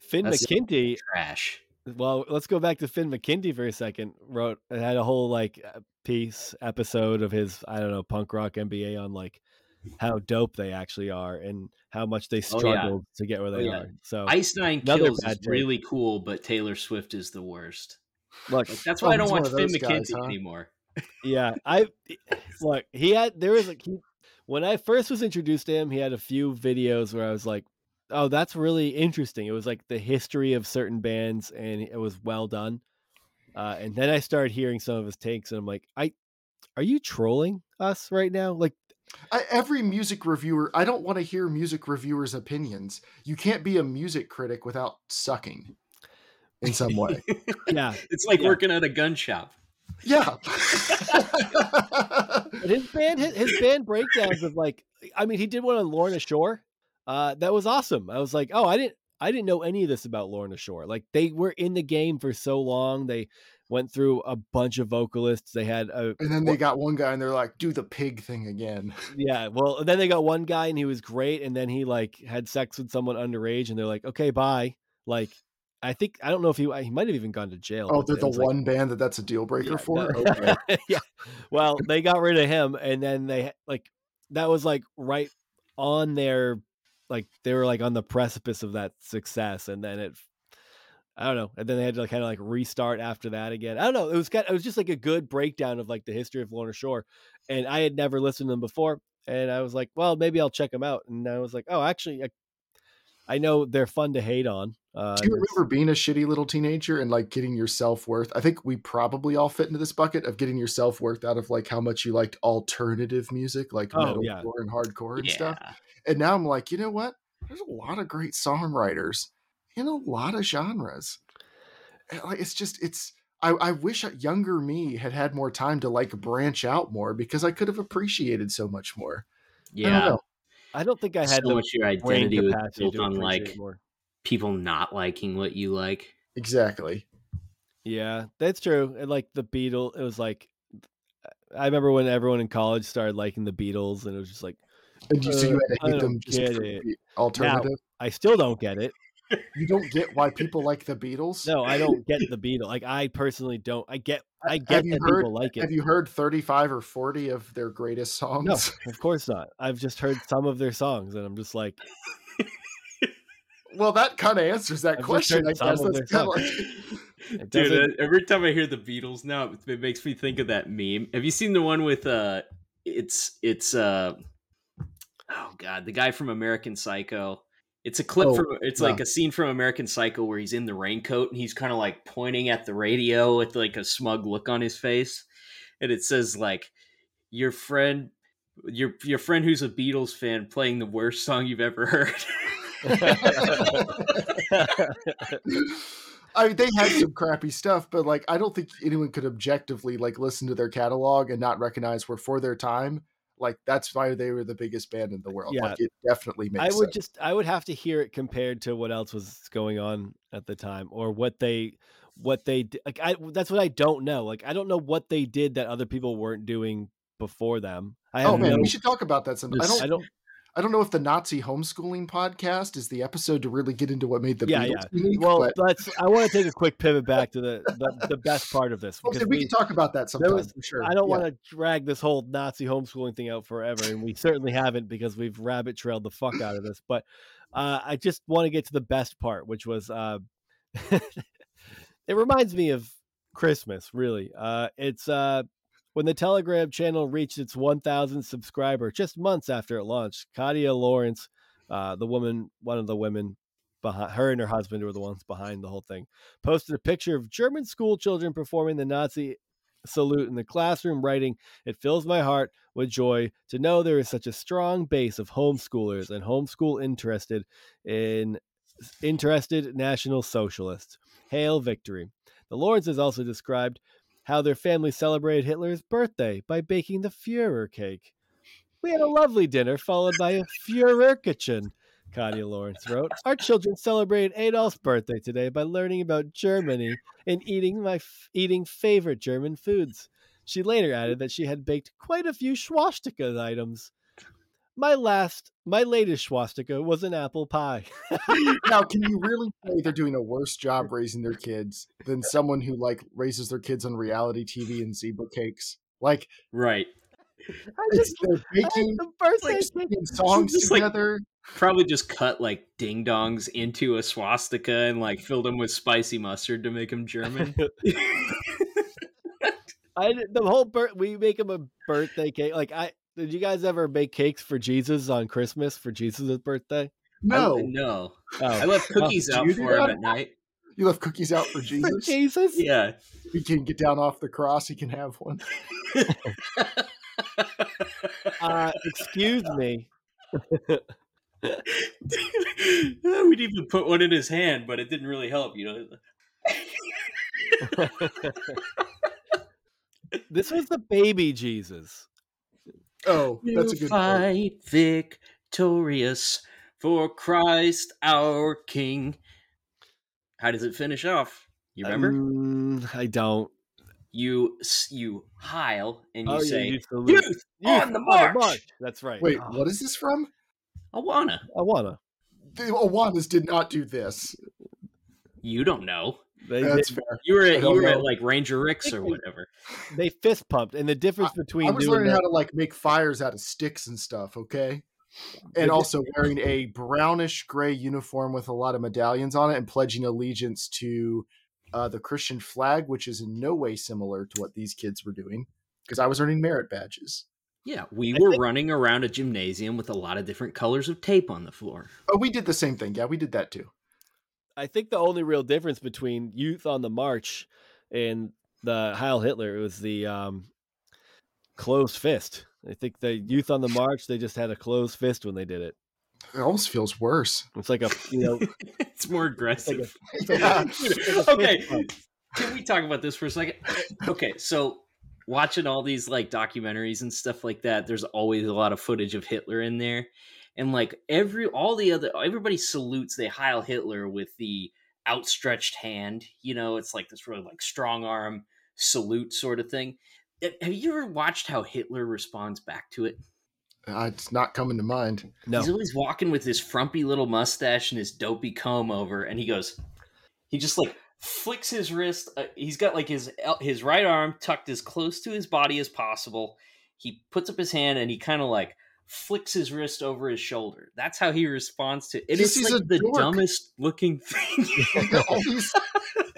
C: Finn
B: That's-
C: McKenty.
B: Trash.
C: Well, let's go back to Finn McKenty for a second. Wrote had a whole like uh, piece episode of his I don't know punk rock MBA on like how dope they actually are and how much they
B: Oh, yeah.
C: struggled to get where they
B: yeah.
C: are. So
B: Ice Nine Kills is
C: take.
B: really cool, but Taylor Swift is the worst.
C: look,
B: Like, that's
A: Oh,
B: why I don't watch Finn
A: those McKenty huh?
B: anymore.
C: yeah, I look. He had there was like he when I first was introduced to him, he had a few videos where I was like, "Oh, that's really interesting." It was like the history of certain bands, and it was well done. Uh, and then I started hearing some of his takes, and I'm like, "I, are you trolling us right now?" Like,
A: I, every music reviewer, I don't want to hear music reviewers' opinions. You can't be a music critic without sucking in some way.
C: yeah,
B: It's like
C: Yeah.
B: working at a gun shop.
A: Yeah.
C: his band, his, his band breakdowns of like, I mean, he did one on Lorna Shore. Uh, that was awesome. I was like, oh, I didn't, I didn't know any of this about Lorna Shore. Like, they were in the game for so long. They went through a bunch of vocalists. They had a,
A: and then they got one guy and they're like, do the pig thing again.
C: yeah. Well, then they got one guy and he was great, and then he like had sex with someone underage, and they're like, okay, bye. Like, I think I don't know if he he might have even gone to jail.
A: Oh, they're the
C: was like-
A: one band that that's a deal breaker
C: Yeah,
A: for? Okay.
C: yeah. Well, they got rid of him, and then they like that was like right on their like they were like on the precipice of that success, and then it. I don't know, and then they had to like, kind of like restart after that again. I don't know. It was kind. Of, It was just like a good breakdown of like the history of Lorna Shore, and I had never listened to them before, and I was like, well, maybe I'll check them out. And I was like, oh, actually, I, I know they're fun to hate on. Uh,
A: Do you remember being a shitty little teenager and like getting your self worth? I think we probably all fit into this bucket of getting your self worth out of like how much you liked alternative music, like
C: Oh,
A: metalcore
C: yeah.
A: and hardcore and
B: yeah.
A: stuff. And now I'm like, you know what? There's a lot of great songwriters in a lot of genres. Like it's just it's. I, I wish younger me had had more time to like branch out more because I could have appreciated so much more. I don't
B: Yeah.
A: Know.
C: I don't think I had the
B: much your identity was built on like
C: more.
B: people not liking what you like.
A: Exactly.
C: Yeah, that's true. And like the Beatles, it was like I remember when everyone in college started liking the Beatles, and it was just like
A: And you, so you
C: Uh,
A: had to hate them just
C: get
A: for
C: it.
A: the alternative.
C: I still don't get it.
A: You don't get why people like the Beatles.
C: No, I don't get the Beatles. Like I personally don't. I get. I get
A: you
C: that
A: heard-
C: people like it.
A: Have you heard 35 or 40 of their greatest songs?
C: No, of course not. I've just heard some of their songs, and I'm just like,
A: Well, that kind of answers that
C: I've
A: question. I guess that's kind of like
B: Dude, uh, every time I hear the Beatles now, it- it makes me think of that meme. Have you seen the one with uh it's it's uh oh god, the guy from American Psycho. It's a clip
A: Oh,
B: from it's
A: yeah.
B: like a scene from American Psycho where he's in the raincoat and he's kind of like pointing at the radio with like a smug look on his face. and it says like your friend your your friend who's a Beatles fan playing the worst song you've ever heard.
A: I mean, they had some crappy stuff, but like, I don't think anyone could objectively like listen to their catalog and not recognize we're for their time. Like, that's why they were the biggest band in the world.
C: Yeah.
A: Like, it definitely makes
C: I would
A: sense.
C: just I would have to hear it compared to what else was going on at the time or what they what they like I that's what I don't know. Like I don't know what they did that other people weren't doing before them. I
A: oh man,
C: no,
A: we should talk about that some. I don't.
C: I don't
A: I don't know if the Nazi homeschooling podcast is the episode to really get into what made the
C: Yeah,
A: Beatles unique.
C: well
A: but
C: let's I want to take a quick pivot back to the the, the best part of this
A: okay,
C: because
A: we,
C: we,
A: can talk about that sometime.
C: was-
A: for sure.
C: I don't
A: Yeah.
C: want to drag this whole Nazi homeschooling thing out forever, and we certainly haven't because we've rabbit trailed the fuck out of this. But uh, I just want to get to the best part, which was uh, it reminds me of Christmas. Really, uh, it's uh, when the Telegram channel reached its 1,000 subscriber just months after it launched. Katja Lawrence, uh, the woman, one of the women behind her and her husband were the ones behind the whole thing, posted a picture of German school children performing the Nazi salute in the classroom, writing, It fills my heart with joy to know there is such a strong base of homeschoolers and homeschool interested in interested national socialists. Hail victory. The Lawrence Lawrences also described how their family celebrated Hitler's birthday by baking the Führer cake. We had a lovely dinner followed by a Führerkuchen, Katja Lawrence wrote. Our children celebrated Adolf's birthday today by learning about Germany and eating my f- eating favorite German foods. She later added that she had baked quite a few swastika items. My last, my latest swastika was an apple pie.
A: now, can you really say they're doing a worse job raising their kids than someone who like raises their kids on reality TV and zebra cakes? Like,
B: right.
C: I just
A: they're
C: I had
A: baking
C: the birthday
B: like,
C: cake.
A: singing songs
B: just, like-
A: together.
B: Probably just cut like ding dongs into a swastika and like filled them with spicy mustard to make them German.
C: I the whole bir- we make them a birthday cake. Like I did you guys ever bake cakes for Jesus on Christmas for Jesus' birthday?
A: No,
B: I, no.
C: Oh,
B: I left cookies
A: did
B: out for him at night.
A: you left cookies out for
C: for
A: Jesus.
C: Jesus?
B: Yeah.
A: He can get down off the cross. He can have one.
C: Uh, excuse me.
B: We'd even put one in his hand, but it didn't really help, you know.
C: This was the baby Jesus.
A: Oh, that's a good point.
B: fight victorious for Christ our King. How does it finish off? You remember?
C: Um, I don't.
B: you you heil and you
C: Oh, yeah,
B: say
C: you salute.
B: youth
C: Youth
B: on the march.
C: That's right.
A: Wait,
C: Oh,
A: what is this from?
B: Awana.
C: I wanna.
A: The Awanas did not do this.
B: You don't know.
C: They,
A: That's
C: they,
A: fair.
B: You were at, you
A: don't
B: were at like Ranger Ricks or whatever.
C: they fist pumped, and the difference between
A: I was
C: doing
A: learning
C: that,
A: how to like make fires out of sticks and stuff. Okay, and also wearing a brownish gray uniform with a lot of medallions on it, and pledging allegiance to uh, the Christian flag, which is in no way similar to what these kids were doing. Because I was earning merit badges.
B: Yeah, we
C: I
B: were
C: think-
B: running around a gymnasium with a lot of different colors of tape on the floor.
A: Oh, we did the same thing. Yeah, we did that too.
C: I think the only real difference between Youth on the March and the Heil Hitler was the um, closed fist. I think the Youth on the March they just had a closed fist when they did it.
A: It almost feels worse.
C: It's like a you know
B: it's more aggressive.
A: Yeah.
B: okay, can we talk about this for a second? Okay, so watching all these like documentaries and stuff like that, there's always a lot of footage of Hitler in there, and like every all the other everybody salutes they Heil Hitler with the outstretched hand. You know, it's like this really like strong arm salute sort of thing. Have you ever watched how Hitler responds back to it?
A: Uh, it's not coming to mind.
C: no.
B: He's always walking with his frumpy little mustache and his dopey comb over, and he goes, he just like flicks his wrist. Uh, he's got like his his right arm tucked as close to his body as possible. He puts up his hand and he kind of like flicks his wrist over his shoulder. That's how he responds to it.
A: He's-
B: It's like the
A: dork.
B: dumbest looking thing.
A: all these,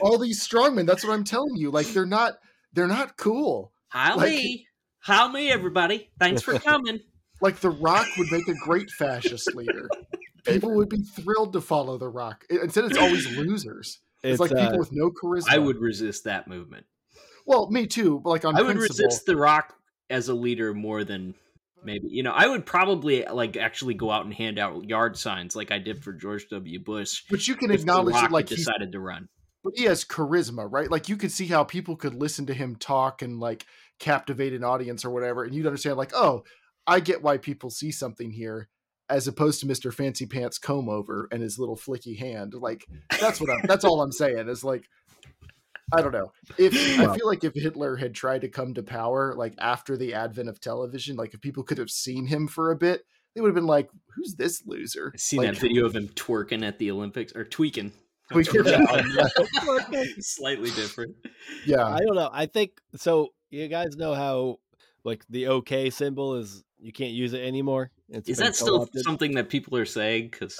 A: all these strongmen. That's what I'm telling you. Like they're not, they're not cool.
B: Hi
A: Like-
B: me, hi me, everybody. Thanks for coming.
A: Like The Rock would make a great fascist leader. People would be thrilled to follow The Rock. I- Instead, it's always losers. It's,
C: It's,
A: like
C: uh,
A: people with no charisma.
B: I would resist that movement.
A: Well, me too. But like on
B: I would
A: principle,
B: resist The Rock as a leader more than maybe you know. I would probably like actually go out and hand out yard signs like I did for George W. Bush.
A: but you can acknowledge that like
B: decided to run.
A: but he has charisma, right? Like you could see how people could listen to him talk and like captivate an audience or whatever, and you'd understand like, oh, I get why people see something here, as opposed to Mister Fancy Pants comb over and his little flicky hand. Like that's what I'm. that's all I'm saying is like, I don't know. If I feel like if Hitler had tried to come to power like after the advent of television, like if people could have seen him for a bit, they would have been like, "Who's this loser?"
B: I seen
A: like,
B: that video of him twerking at the Olympics or tweaking.
A: Tweaking.
B: Slightly different.
A: Yeah,
C: I don't know. I think so. You guys know how like the OK symbol is you can't use it anymore. It's
B: Is that still
C: co-opted.
B: something that people are saying? Because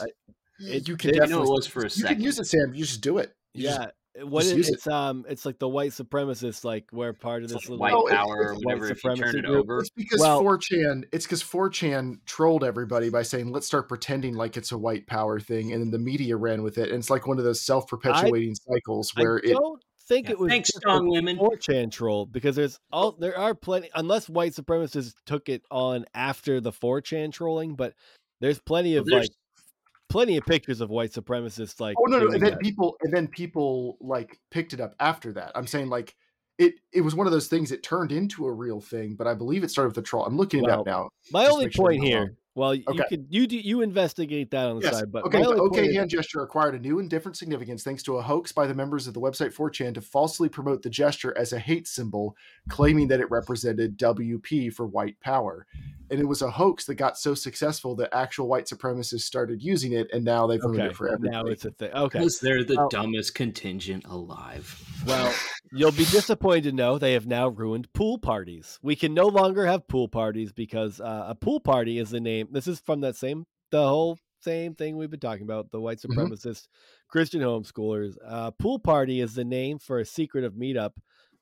A: you can
C: it-
B: I know it was for a
A: you
B: second.
A: can use it, Sam. You just do it. You just-
C: Yeah. What
A: just
C: it, it's um it's like the white supremacists like we're part of
B: It's
C: this
B: like
C: little
B: white power or whatever.
C: white
B: If you turn
C: supremacy
B: it
C: group.
B: over,
A: It's because
C: Well-
A: 4chan. It's because 4chan trolled everybody by saying, "Let's start pretending like it's a white power thing," and then the media ran with it. And it's like one of those self-perpetuating cycles where
C: I
A: it.
C: don't think
B: Yeah,
C: it was
B: thanks, strong women.
C: 4chan troll because there's all there are plenty unless white supremacists took it on after the 4chan trolling, but there's plenty of
B: There's-
C: like plenty of pictures of white supremacists like
A: Oh no, no, and then
C: that.
A: people, and then people like picked it up after that. I'm saying like it. It was one of those things. that turned into a real thing, but I believe it started with the troll. I'm looking it
C: Well,
A: up now.
C: My only
A: make sure
C: point here,
A: wrong.
C: well, you
A: Okay.
C: could you do you investigate that on the
A: Yes.
C: side, but
A: okay. The
C: only point
A: OK
C: is-
A: hand gesture acquired a new and different significance thanks to a hoax by the members of the website 4chan to falsely promote the gesture as a hate symbol, claiming that it represented WP for white power. And it was a hoax that got so successful that actual white supremacists started using it, and now they've ruined
C: okay,
A: it for everybody.
C: now it's a thing. Okay,
B: because they're the
C: Well-
B: dumbest contingent alive.
C: Well, you'll be disappointed to know they have now ruined pool parties. We can no longer have pool parties because uh, a pool party is the name. This is from that same, the whole same thing we've been talking about the white
A: Mhm.
C: supremacist Christian homeschoolers. Uh, pool party is the name for a secretive meetup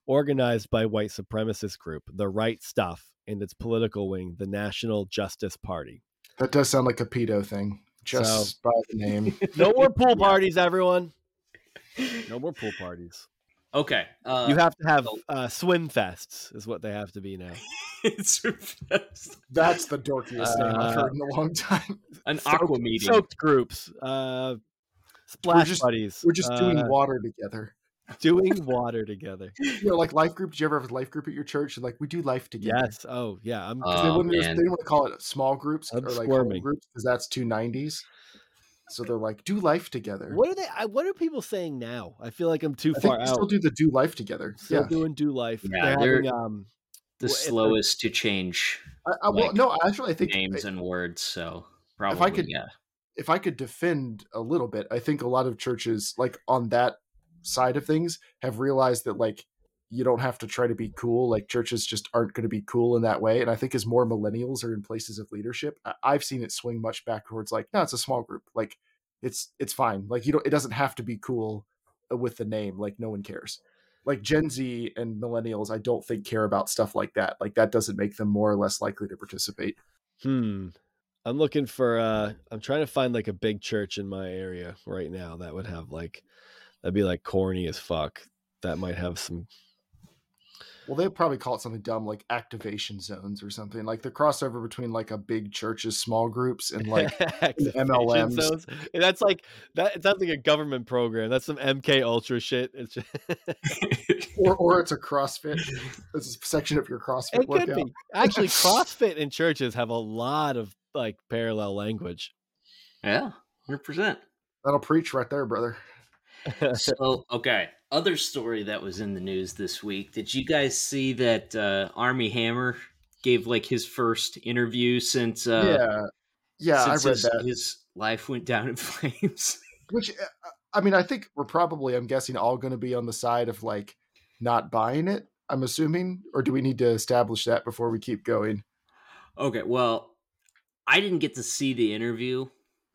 C: organized by white supremacist group, the Right Stuff, and its political wing, the National Justice Party.
A: That does sound like a pedo thing, just by the name.
C: No more pool parties, everyone. No more pool parties.
B: Okay, uh,
C: you have to have
B: so-
C: uh, swim fests, is what they have to be now.
B: it's
A: That's the dorkiest name I've
C: Uh,
A: heard in a long time.
B: an
C: Soaked-
B: aqua meeting.
C: Soaked groups, uh, splash
A: just-
C: buddies.
A: We're just doing
C: uh,
A: water together.
C: doing water together.
A: You know, like life group. Did you ever have a life group at your church? And like we do life together.
C: Yes. Oh, yeah. I'm.
A: 'Cause they,
B: Oh,
A: wouldn't, they
B: man.
A: didn't want to call it small groups
C: I'm
A: or like
C: squirming.
A: home groups because that's two nineties. So they're like, do life together.
C: what are they? I, what are people saying now? I feel like I'm too
A: I think
C: far
A: they
C: out.
A: still do the do life together.
C: Still
A: yeah.
C: doing do life.
B: Yeah,
C: they're
B: they're-
C: having um.
B: the
C: Well,
B: slowest to change
A: I, I, well,
B: like,
A: no, actually, I think
B: names and words. So probably,
A: could-
B: yeah.
A: if I could defend a little bit, I think a lot of churches, like on that side of things, have realized that like you don't have to try to be cool. Like churches just aren't going to be cool in that way. And I think as more millennials are in places of leadership, I've seen it swing much back towards like, no, it's a small group. Like it's it's fine. Like you don't. It doesn't have to be cool uh, with the name. Like no one cares. Like Gen Z and millennials, I don't think care about stuff like that. Like that doesn't make them more or less likely to participate.
C: Hmm. I'm looking for. uh I'm trying to find like a big church in my area right now that would have like that'd be like corny as fuck. That might have some.
A: Well, they'll probably call it something dumb like activation zones or something. Like the crossover between like a big church's small groups and like
C: activation
A: MLMs.
C: zones. That's like that. It sounds like a government program. That's some MK Ultra shit. It's just,
A: or or it's a CrossFit. It's a section of your CrossFit
C: it
A: workout.
C: could be actually CrossFit and churches have a lot of like parallel language.
B: yeah, hundred percent.
A: That'll preach right there, brother.
B: So okay, other story that was in the news this week. Did you guys see that uh, Armie Hammer gave like his first interview since? Uh,
A: yeah, yeah, I
B: since
A: read
B: his,
A: that.
B: his life went down in flames.
A: Which uh, I mean, I think we're probably, I'm guessing, all going to be on the side of like not buying it. I'm assuming, or do we need to establish that before we keep going?
B: okay, well, I didn't get to see the interview.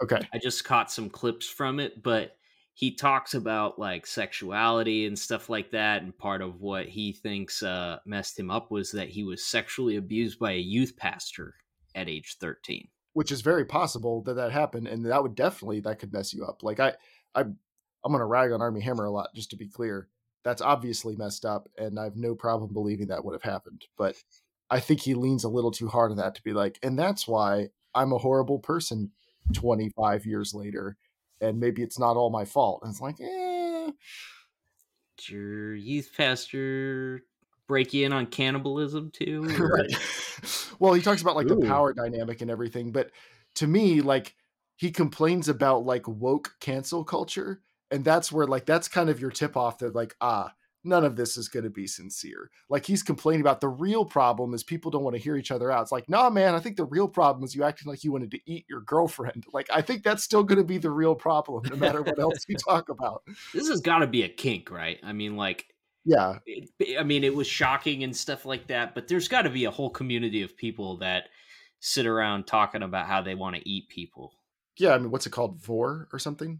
A: Okay,
B: I just caught some clips from it, but he talks about like sexuality and stuff like that. And part of what he thinks uh, messed him up was that he was sexually abused by a youth pastor at age 13.
A: which is very possible that that happened, and that would definitely that could mess you up. Like I, I, I'm gonna rag on Armie Hammer a lot, just to be clear. that's obviously messed up, and I have no problem believing that would have happened. But I think he leans a little too hard on that to be like, and that's why I'm a horrible person 25 years later, and maybe it's not all my fault. And it's like, eh.
B: Did your youth pastor break you in on cannibalism too?
A: right. well, he talks about like
C: Ooh.
A: the power dynamic and everything, but to me, like he complains about like woke cancel culture, and that's where like that's kind of your tip off that like ah none of this is going to be sincere. Like he's complaining about the real problem is people don't want to hear each other out. It's like, nah, man, I think the real problem is you acting like you wanted to eat your girlfriend. Like I think that's still going to be the real problem, no matter what else you talk about.
B: This has got to be a kink, right? I mean, like,
A: Yeah,
B: it, I mean, it was shocking and stuff like that, but there's got to be a whole community of people that sit around talking about how they want to eat people.
A: yeah. I mean, what's it called, vore or something?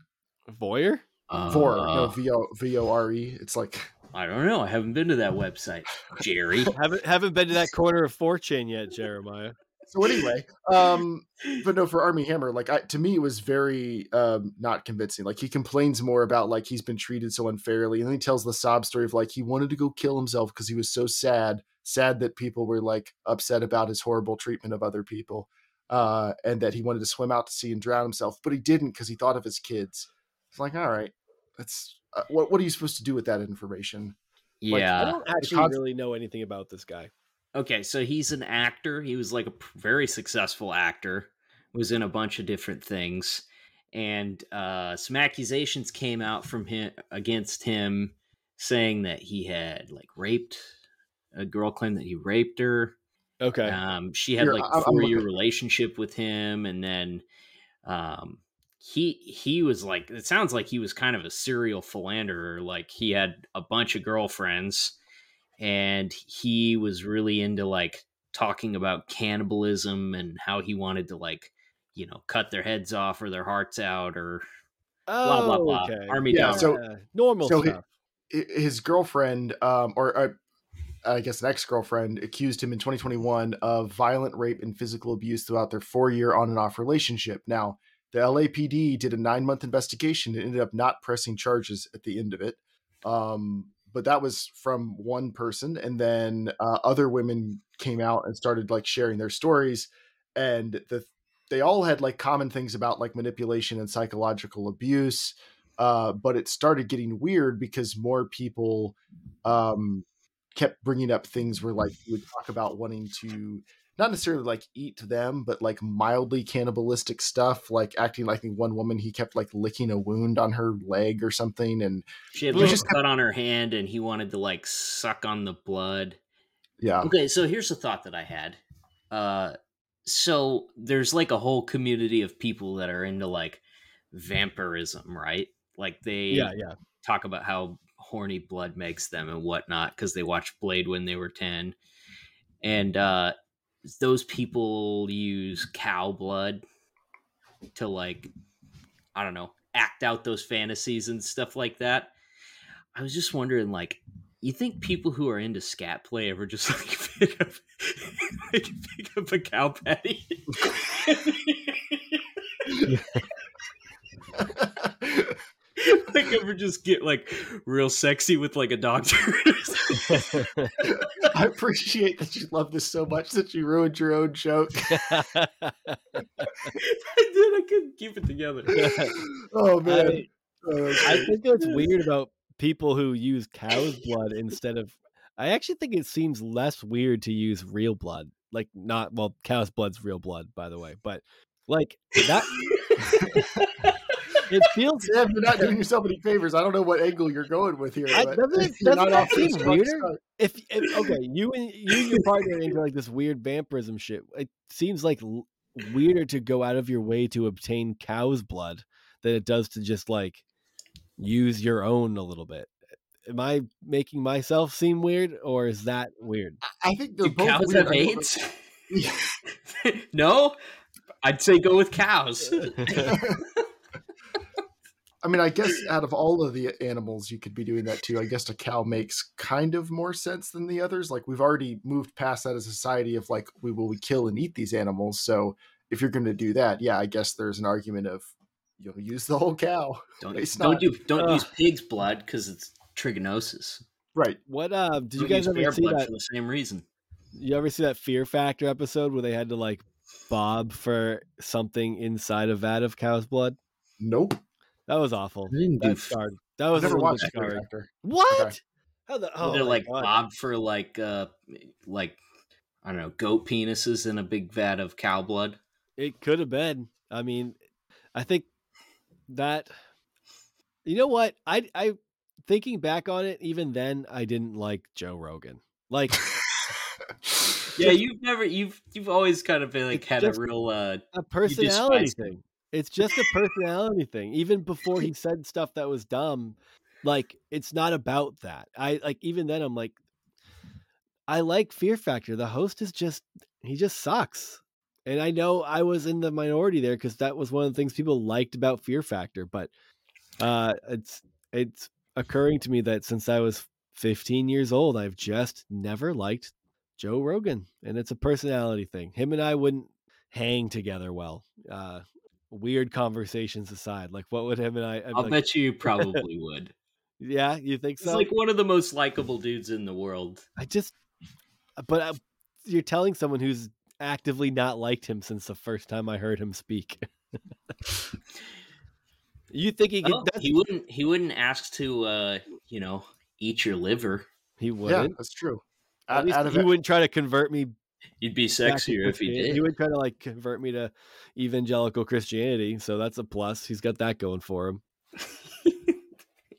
C: Voyeur?
A: Vore, no,
B: Uh,
A: V O V O R E. It's like
B: I don't know. I haven't been to that website, Jerry.
C: haven't haven't been to that corner of fortune yet, Jeremiah.
A: so anyway um but no for Armie Hammer like I, to me it was very um not convincing like he complains more about like he's been treated so unfairly and then he tells the sob story of like he wanted to go kill himself because he was so sad sad that people were like upset about his horrible treatment of other people uh and that he wanted to swim out to sea and drown himself but he didn't because he thought of his kids it's like all right that's uh, what, what are you supposed to do with that information Like,
B: Yeah.
C: I don't actually
A: concept-
C: really know anything about this guy.
B: Okay, so he's an actor. He was like a very successful actor. Was in a bunch of different things, and uh, some accusations came out from him against him, saying that he had like raped a girl. Claimed that he raped her.
C: Okay.
B: Um, she had
A: Here,
B: like a four year relationship with him, and then um, he he was like it sounds like he was kind of a serial philanderer. Like he had a bunch of girlfriends, and he was really into like talking about cannibalism and how he wanted to like you know cut their heads off or their hearts out or blah blah blah.
C: Oh, okay.
B: Army
A: Yeah,
B: dump.
A: so-
C: Yeah, normal
A: so
C: stuff.
A: i- his girlfriend, um, or uh, I guess an ex girlfriend, accused him in 2021 of violent rape and physical abuse throughout their four year on and off relationship. Now, the LAPD did a nine month investigation and ended up not pressing charges at the end of it. Um, but that was from one person, and then uh, other women came out and started like sharing their stories, and the they all had like common things about like manipulation and psychological abuse uh, but it started getting weird because more people um, kept bringing up things where like you would talk about wanting to not necessarily like eat them, but like mildly cannibalistic stuff, like acting like one woman he kept like licking a wound on her leg or something, and
B: she had
A: just
B: cut on her hand, and he wanted to like suck on the blood.
A: yeah,
B: Okay, so here's a thought that I had. Uh, so there's like a whole community of people that are into like vampirism, right? Like they
C: Yeah, yeah.
B: talk about how horny blood makes them and whatnot because they watched Blade when they were 10. And uh, those people use cow blood to like, I don't know, act out those fantasies and stuff like that. I was just wondering, like, you think people who are into scat play ever just like pick up, like, pick up a cow patty? like ever just get like real sexy with like a doctor?
A: I appreciate that you love this so much that you ruined your own joke.
B: I did. I couldn't keep it together.
A: oh man,
C: I,
A: Uh,
C: I think what's weird about people who use cow's blood instead of I actually think it seems less weird to use real blood. Like not well, cow's blood's real blood, by the way. But like that it feels
A: Sam, you're not doing yourself any favors. I don't know what angle you're going with here.
C: I-
A: but
C: doesn't it- doesn't
A: not
C: that
A: off to a
C: seem
A: strong
C: weirder? if, if okay, you and you and your partner are into like this weird vampirism shit. It seems like l- weirder to go out of your way to obtain cow's blood than it does to just like use your own a little bit. Am I making myself seem weird, or is that weird?
A: I think they're
B: cows
A: weird.
B: have
A: I don't know-
B: AIDS? no, I'd say go with cows.
A: I mean, I guess out of all of the animals, you could be doing that too. I guess a cow makes kind of more sense than the others. Like we've already moved past that as a society of like we will we kill and eat these animals. So if you're going to do that, yeah, I guess there's an argument of you'll use the whole cow.
B: Don't
A: It's
B: don't
A: not-
B: do don't
C: Ugh.
B: use pig's blood because it's trichinosis.
A: Right.
C: What uh did you
B: Don't
C: guys ever see
B: blood
C: that
B: for the same reason?
C: you ever see that Fear Factor episode where they had to like bob for something inside a vat of cow's blood?
A: Nope.
C: That was awful.
B: I didn't do
C: That
B: f-
C: scarred. That was
A: I've
C: a
A: never watched
C: bit
A: Fear. Factor.
C: What?
A: Okay.
C: How the
B: Were
C: oh
B: they
C: my
B: like
C: God.
B: bob for like uh like I don't know goat penises in a big vat of cow blood?
C: It could have been. I mean, I think that you know what? I I thinking back on it, even then I didn't like Joe Rogan. Like
B: Yeah, you've never you've you've always kind of been like had a real uh
C: a personality thing. It's just a personality thing. Even before he said stuff that was dumb, like it's not about that. I like even then I'm like I like Fear Factor. The host is just he just sucks. And I know I was in the minority there because that was one of the things people liked about Fear Factor, but uh it's it's occurring to me that since I was 15 years old, I've just never liked Joe Rogan. And it's a personality thing. Him and I wouldn't hang together well. Uh weird conversations aside. Like what would him and I I'd
B: I'll
C: like,
B: bet you probably would.
C: Yeah, you think
B: He's
C: so?
B: like one of the most likable dudes in the world.
C: I just but uh, you're telling someone who's actively not liked him since the first time I heard him speak. you think he could
B: Well, he wouldn't he wouldn't ask to uh, you know, eat your liver.
C: he wouldn't.
A: Yeah, that's true.
C: At
A: Out,
C: least
A: out of
C: he
A: it,
C: wouldn't try to convert me
B: You'd be sexier if he did.
C: He would try to like convert me to evangelical Christianity, so that's a plus. He's got that going for him.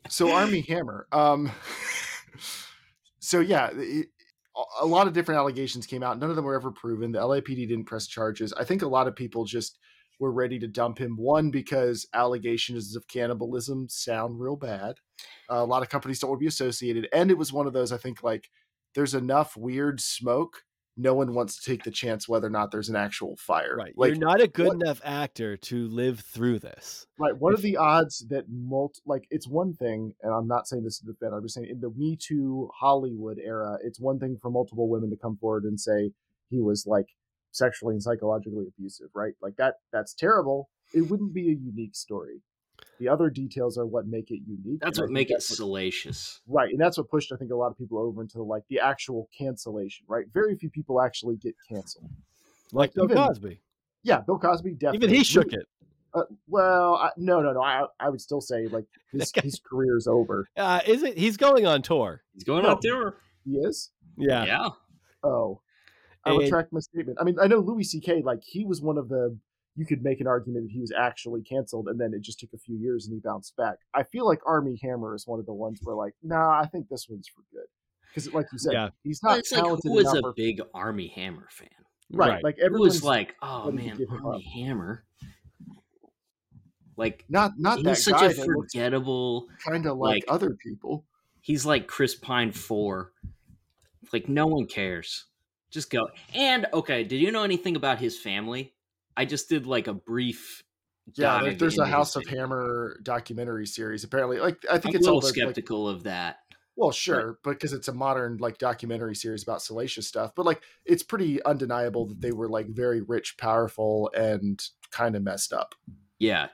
A: so Armie Hammer. Um, so yeah, it, a lot of different allegations came out. None of them were ever proven. The LAPD didn't press charges. I think a lot of people just were ready to dump him. One because allegations of cannibalism sound real bad. a lot of companies don't want to be associated, and it was one of those. I think like there's enough weird smoke. No one wants to take the chance whether or not there's an actual fire.
C: Right.
A: Like
C: You're not a good
A: what-
C: enough actor to live through this.
A: Right. What
C: If-
A: are the odds that multi like it's one thing, and I'm not saying this to defend, I'm just saying in the Me Too Hollywood era, it's one thing for multiple women to come forward and say he was like sexually and psychologically abusive, right? Like that that's terrible. It wouldn't be a unique story. The other details are what make it unique.
B: That's what
A: think
B: make it
A: that's what-
B: salacious.
A: Right, and that's what pushed I think a lot of people over into like the actual cancellation, right? Very few people actually get canceled.
C: Like Bill
A: even-
C: Cosby.
A: Yeah, Bill Cosby definitely.
C: Even he shook it.
A: Uh, well, I, no, no, no. I I would still say like his
C: That guy-
A: his career's over.
C: Uh, is it? He's going on tour.
B: He's going
A: No.
B: out there.
A: He is.
C: Yeah.
B: Yeah.
A: Oh, I
C: And-
A: retract my statement. I mean, I know Louis C.K. Like he was one of the. You could make an argument that he was actually canceled, and then it just took a few years and he bounced back. I feel like Armie Hammer is one of the ones where like, nah, I think this one's for good because, like you said,
C: Yeah.
A: he's
B: Well,
A: not
B: it's like
A: talented
B: who was a
A: or-
B: big Armie Hammer fan?
A: right,
C: Right.
A: like
B: Who
A: everyone's
B: was like, oh man, Armie Hammer. Like
A: not not that
B: he's such
A: guy
B: a forgettable.
A: kind of like,
B: like-
A: other people.
B: He's like Chris Pine four. Like no one cares. Just go. And okay, did you know anything about his family? I just did like a brief.
A: Yeah, there, there's a House of. Hammer documentary series. Apparently, like I think
B: I'm
A: it's
B: a
A: all
B: little
A: the, like,
B: skeptical of that.
A: Well, sure, but, because it's a modern like documentary series about salacious stuff, but like it's pretty undeniable that they were like very rich, powerful, and kind of messed up.
B: Yeah.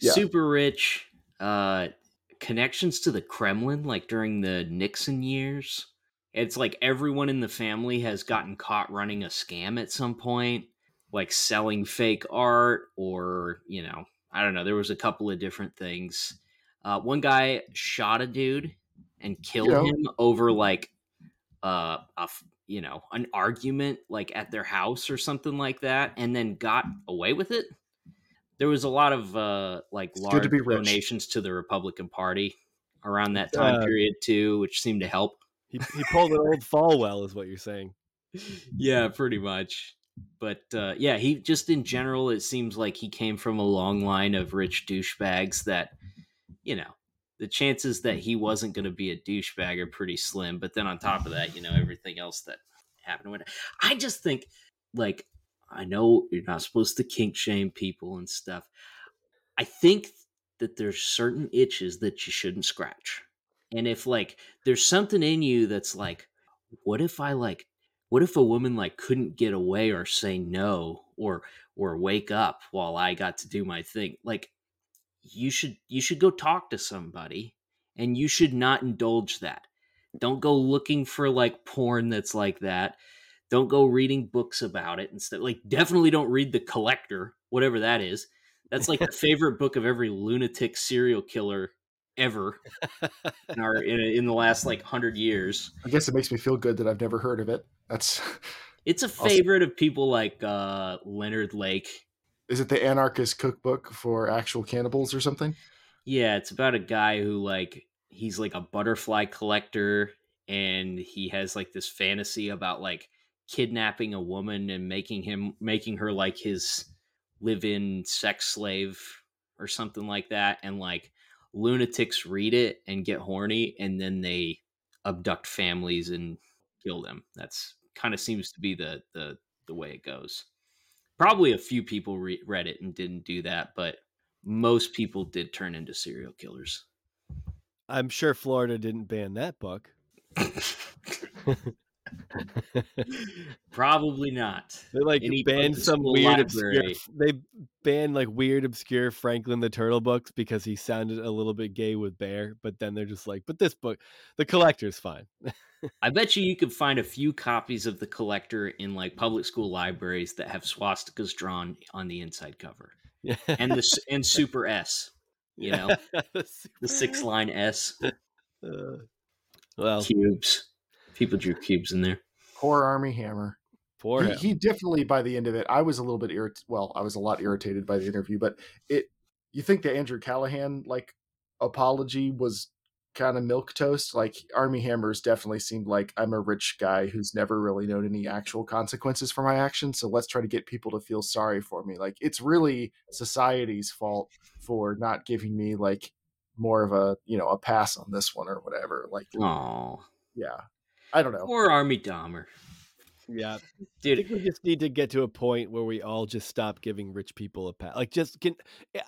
A: Yeah.
B: Super rich. Uh connections to the Kremlin like during the Nixon years. It's like everyone in the family has gotten caught running a scam at some point, like selling fake art or, you know, I don't know, there was a couple of different things. Uh one guy shot a dude and killed
A: know.
B: him over like uh a f- you know, an argument like at their house or something like that and then got away with it there was a lot of uh like
A: It's
B: large
A: to be rich.
B: donations to the Republican Party around that time
C: Uh,
B: period too, which seemed to help.
C: He, he pulled an old Falwell, is what you're saying.
B: yeah, pretty much. But uh, yeah, he just in general, it seems like he came from a long line of rich douchebags that, you know, the chances that he wasn't going to be a douchebag are pretty slim. But then on top of that, you know, everything else that happened with I just think, like, I know you're not supposed to kink shame people and stuff. I think that there's certain itches that you shouldn't scratch. And if, like, there's something in you that's like, what if I, like, what if a woman like couldn't get away or say no or or wake up while I got to do my thing? Like you should you should go talk to somebody and you should not indulge that. Don't go looking for like porn that's like that. Don't go reading books about it instead. Like, definitely don't read The Collector, whatever that is. That's like the favorite book of every lunatic serial killer ever in our in, in the last like hundred years.
A: I guess it makes me feel good that I've never heard of it. That's
B: It's a favorite of people like uh, Leonard Lake.
A: is it the anarchist cookbook for actual cannibals or something?
B: Yeah, it's about a guy who like he's like a butterfly collector and he has like this fantasy about like kidnapping a woman and making him making her like his live-in sex slave or something like that and like lunatics read it and get horny and then they abduct families and kill them. That's kind of seems to be the the the way it goes. Probably a few people re- read it and didn't do that but most people did turn into serial killers.
C: I'm sure Florida didn't ban that book.
B: probably not
C: They like
B: Any
C: banned some weird obscure. They banned like weird obscure Franklin the Turtle books because he sounded a little bit gay with Bear. But then they're just like, but this book, the collector's fine.
B: I bet you you could find a few copies of the collector in like public school libraries that have swastikas drawn on the inside cover,
C: Yeah,
B: and the and Super S, you know, the six line S
C: Uh, well,
B: cubes. People drew cubes in there.
A: Poor Armie Hammer.
C: poor
A: he, he definitely by the end of it i was a little bit irritated well i was a lot irritated by the interview but it you think the Andrew Callaghan like apology was kind of milk toast? Like Armie Hammer's definitely seemed like i'm a rich guy who's never really known any actual consequences for my actions so let's try to get people to feel sorry for me. Like it's really society's fault for not giving me like more of a you know a pass on this one or whatever like
B: Oh,
A: yeah i don't know
B: Or Armie Dahmer,
C: yeah, dude. I
B: dude.
C: think we just need to get to a point where we all just stop giving rich people a pat. Like, just can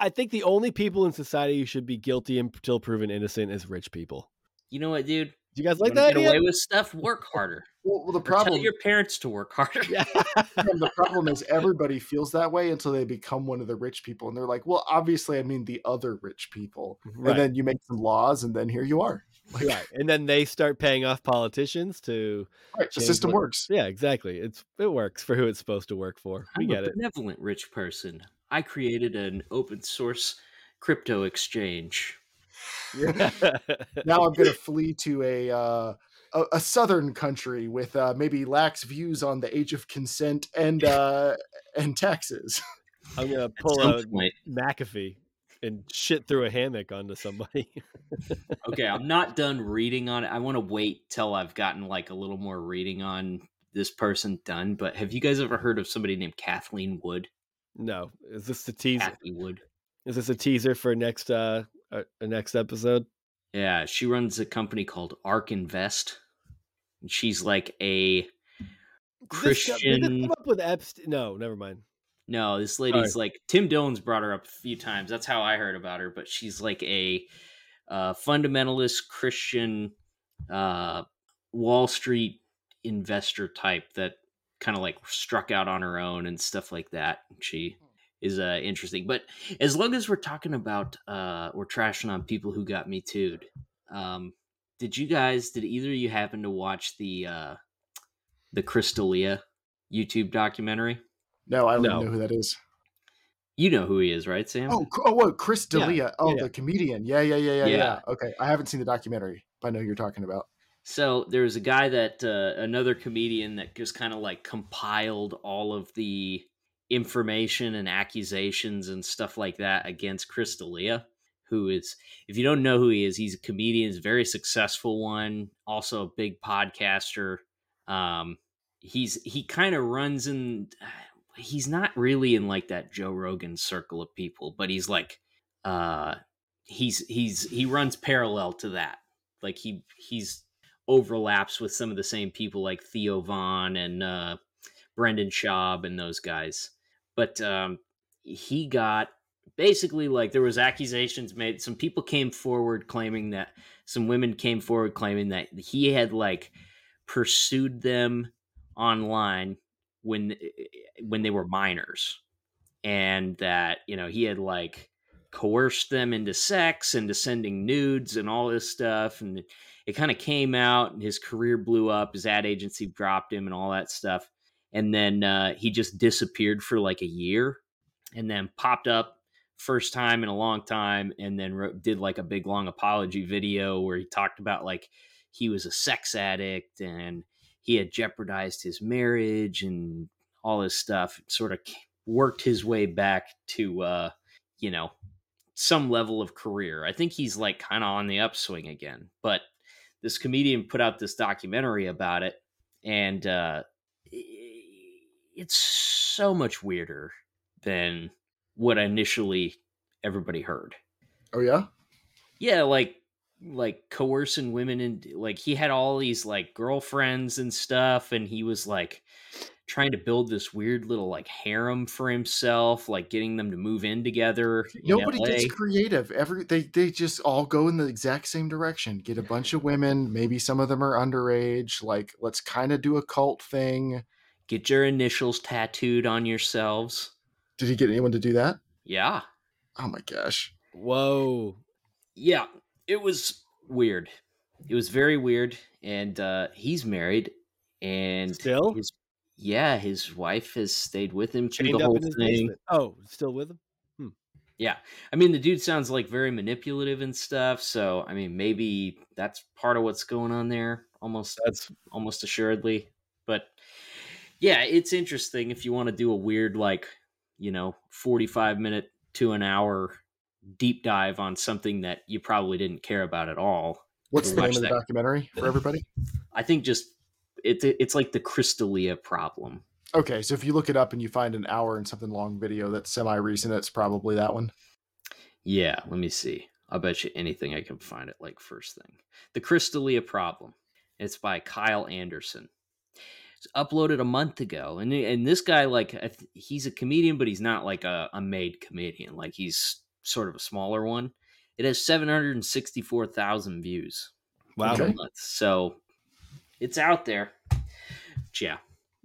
C: I think the only people in society who should be guilty until proven innocent is rich people.
B: You know what, dude?
C: Do you guys like
B: wanna
C: that?
B: get
C: idea?
B: away with stuff. Work harder.
A: well, well the
B: Or
A: problem
B: tell your parents to work harder.
C: Yeah.
A: the problem is everybody feels that way until they become one of the rich people and they're like well obviously i mean the other rich people
C: Right.
A: and then you make some laws and then here you are like,
C: right. And then they start paying off politicians to
A: right, the system
C: what-
A: works
C: Yeah, exactly. It's it works for who it's supposed to work for. We
B: I'm
C: get
B: a
C: it.
B: benevolent rich person. I created an open source crypto exchange. Yeah.
A: now i'm going to flee to a uh a, a southern country with uh, maybe lax views on the age of consent and uh and taxes
C: I'm gonna pull
B: some
C: out
B: point.
C: McAfee and shit through a hammock onto somebody.
B: Okay, I'm not done reading on it. I want to wait till I've gotten like a little more reading on this person done. But have you guys ever heard of somebody named Kathleen Wood?
C: no, is this the teaser?
B: Cathie Wood.
C: Is this a teaser for next uh uh, next episode?
B: Yeah, she runs a company called Ark Invest. And she's like a
C: this Did
B: Christian.
C: this come up with Epstein? No, never mind.
B: No, this lady's like Tim Dillon's brought her up a few times. That's how I heard about her. But she's like a uh, fundamentalist Christian uh, Wall Street investor type that kind of like struck out on her own and stuff like that. She is uh, interesting. But as long as we're talking about uh, we're trashing on people who got me too. Um, did you guys? Did either of you happen to watch the uh, the Chris D'Elia YouTube documentary?
A: No i don't
C: No.
A: even know who that is
B: You know who he is, right, Sam?
A: oh oh what chris
C: Yeah,
A: D'Elia. oh
C: yeah.
A: the comedian yeah yeah yeah yeah yeah
B: Yeah.
A: okay i haven't seen the documentary but i know who you're talking about
B: So there's a guy that uh, another comedian that just kind of like compiled all of the information and accusations and stuff like that against Chris D'Elia, who is, if you don't know who he is, he's a comedian, he's a very successful one, also a big podcaster. Um, he's he kind of runs in. He's not really in like that Joe Rogan circle of people, but he's like, uh, he's he's he runs parallel to that. Like he he's overlaps with some of the same people like Theo Von and uh, Brendan Schaub and those guys. But um, he got basically like there was accusations made. Some people came forward claiming that some women came forward claiming that he had like pursued them online when eh, eh, eh, when they were minors, and that you know he had like coerced them into sex and to sending nudes and all this stuff. And it kind of came out, and his career blew up. His ad agency dropped him and all that stuff. And then uh, he just disappeared for like a year and then popped up first time in a long time and then wrote, did like a big long apology video where he talked about like he was a sex addict and he had jeopardized his marriage and all this stuff sort of worked his way back to uh you know some level of career i think he's like kind of on the upswing again but this comedian put out this documentary about it and uh it's so much weirder than what initially everybody heard
A: Oh yeah.
B: yeah like like coercing women and like he had all these like girlfriends and stuff and he was like trying to build this weird little like harem for himself like getting them to move in together in
A: Nobody
B: LA.
A: gets creative. Every they they just all go in the exact same direction. Get a bunch of women. Maybe some of them are underage. Like let's kind of do a cult thing.
B: get your initials tattooed on yourselves
A: Did he get anyone to do that?
B: yeah
A: Oh my gosh.
C: Whoa.
B: yeah it was weird it was very weird and uh he's married and
C: Still?
B: his yeah his wife has stayed with him through
C: Chained
B: the whole thing
C: basement. Oh, still with him?
B: Yeah. I mean, the dude sounds like very manipulative and stuff. So, I mean, maybe that's part of what's going on there almost,
C: That's
B: almost assuredly. But yeah, it's interesting if you want to do a weird, like, you know, 45 minute to an hour deep dive on something that you probably didn't care about at all.
A: What's the name of the documentary for everybody?
B: I think just it's it's like the Chris D'Elia problem.
A: Okay, so if you look it up and you find an hour and something long video that's semi recent, it's probably that one.
B: Yeah, let me see. I'll bet you anything I can find it like first thing. The Chris D'Elia Problem. It's by Kyle Anderson. It's uploaded a month ago, and and this guy like he's a comedian, but he's not like a, a made comedian. Like he's sort of a smaller one. It has seven hundred and sixty four thousand views
C: wow.
A: Okay.
B: so it's out there. But yeah,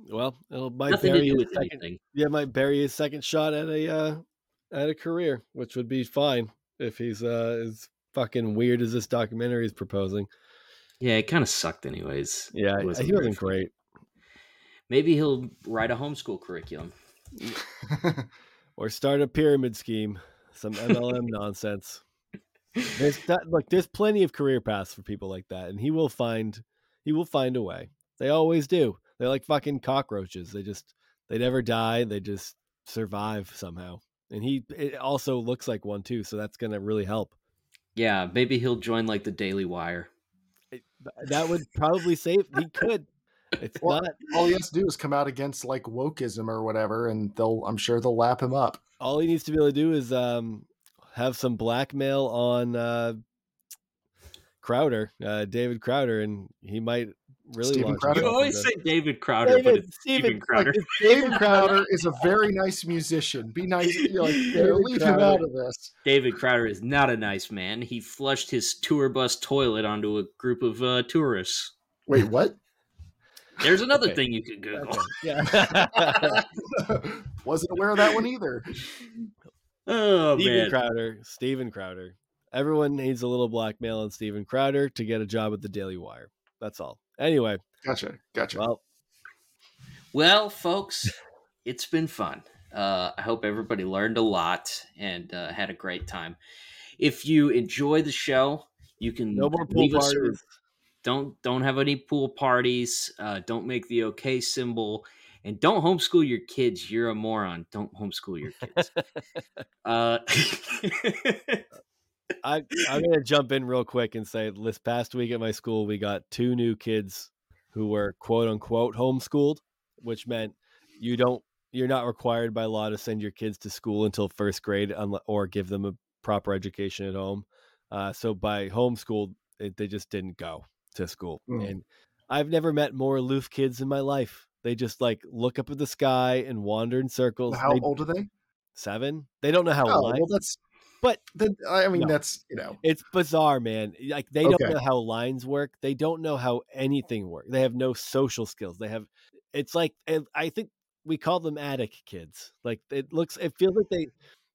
C: Well, it'll might
B: nothing to
C: bury
B: do
C: his
B: with
C: second,
B: anything.
C: yeah, might bury his second shot at a uh, at a career, which would be fine if he's uh as fucking weird as this documentary is proposing.
B: Yeah, it kind of sucked, anyways.
C: Yeah,
B: It wasn't
C: he wasn't great.
B: Maybe he'll write a homeschool curriculum.
C: Or start a pyramid scheme, some MLM nonsense. There's that, look, there's plenty of career paths for people like that, and he will find he will find a way. They always do. They're like fucking cockroaches. They just they never die. They just survive somehow. And he it also looks like one too, so that's gonna really help.
B: Yeah, maybe he'll join like the Daily Wire.
C: That would probably save. He could. It's
A: Well,
C: not.
A: All he has to do is come out against like wokeism or whatever, and they'll I'm sure they'll lap him up.
C: All he needs to be able to do is um have some blackmail on uh Crowder, uh David Crowder, and he might really
A: Steven
C: launch
A: Crowder?
B: You always say David Crowder, but it's Steven
C: Steven
B: Crowder.
C: it's
A: David Crowder is a very nice musician. Be nice, you know, like,
C: David
A: leave him
C: Crowder.
A: out of this.
B: David Crowder is not a nice man. He flushed his tour bus toilet onto a group of uh, tourists.
A: Wait, what?
B: There's another
C: Okay.
B: thing you could Google.
C: Yeah.
A: Wasn't aware of that one either.
B: Oh
C: Steven
B: man,
C: Crowder, Steven Crowder. Everyone needs a little blackmail on Steven Crowder to get a job at the Daily Wire. That's all. Anyway,
A: Gotcha, gotcha.
C: well,
B: Well, folks, it's been fun. Uh, I hope everybody learned a lot and uh, had a great time. If you enjoy the show, you can
C: no more pool
B: leave us
C: parties.
B: Don't don't have any pool parties. Uh, don't make the okay symbol, and don't homeschool your kids. You're a moron. Don't homeschool your kids. uh,
C: I, I'm going to jump in real quick and say this past week at my school, we got two new kids who were quote unquote homeschooled, which meant you don't, you're not required by law to send your kids to school until first grade or give them a proper education at home. Uh, so by homeschooled, it, they just didn't go to school.
A: Mm.
C: And I've never met more aloof kids in my life. They just like look up at the sky and wander in circles.
A: How
C: They-
A: old are they?
C: Seven. They don't know how
A: Oh,
C: life
A: well, that's.
C: But-
A: then I mean,
C: No.
A: that's you know.
C: it's bizarre, man. Like they don't know how lines work. They don't know how anything works. They have no social skills. They have. It's like I think we call them attic kids. Like it looks. It feels like they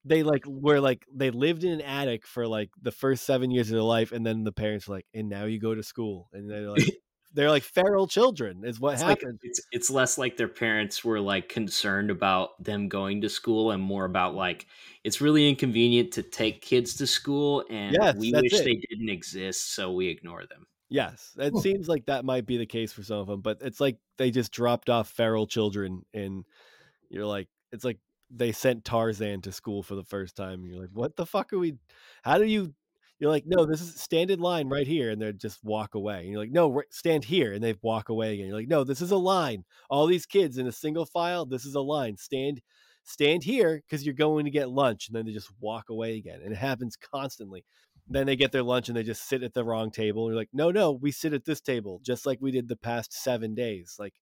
C: they like were like they lived in an attic for like the first seven years of their life, and then the parents were like, and now you go to school, and they're like, they're like feral children, is what
B: It's
C: happened.
B: like it's it's less like their parents were like concerned about them going to school and more about like it's really inconvenient to take kids to school and
C: Yes,
B: we wish
C: it.
B: they didn't exist so we ignore them.
C: Yes, it seems like that might be the case for some of them, but it's like they just dropped off feral children, and you're like, it's like they sent Tarzan to school for the first time. And you're like, what the fuck are we? How do you? You're like, no, this is stand in line right here, and they just walk away. And you're like, no, stand here, and they walk away again. You're like, no, this is a line. All these kids in a single file. This is a line. Stand, stand here because you're going to get lunch, and then they just walk away again, and it happens constantly then they get their lunch and they just sit at the wrong table. You're like, no, no, we sit at this table, just like we did the past seven days. Like,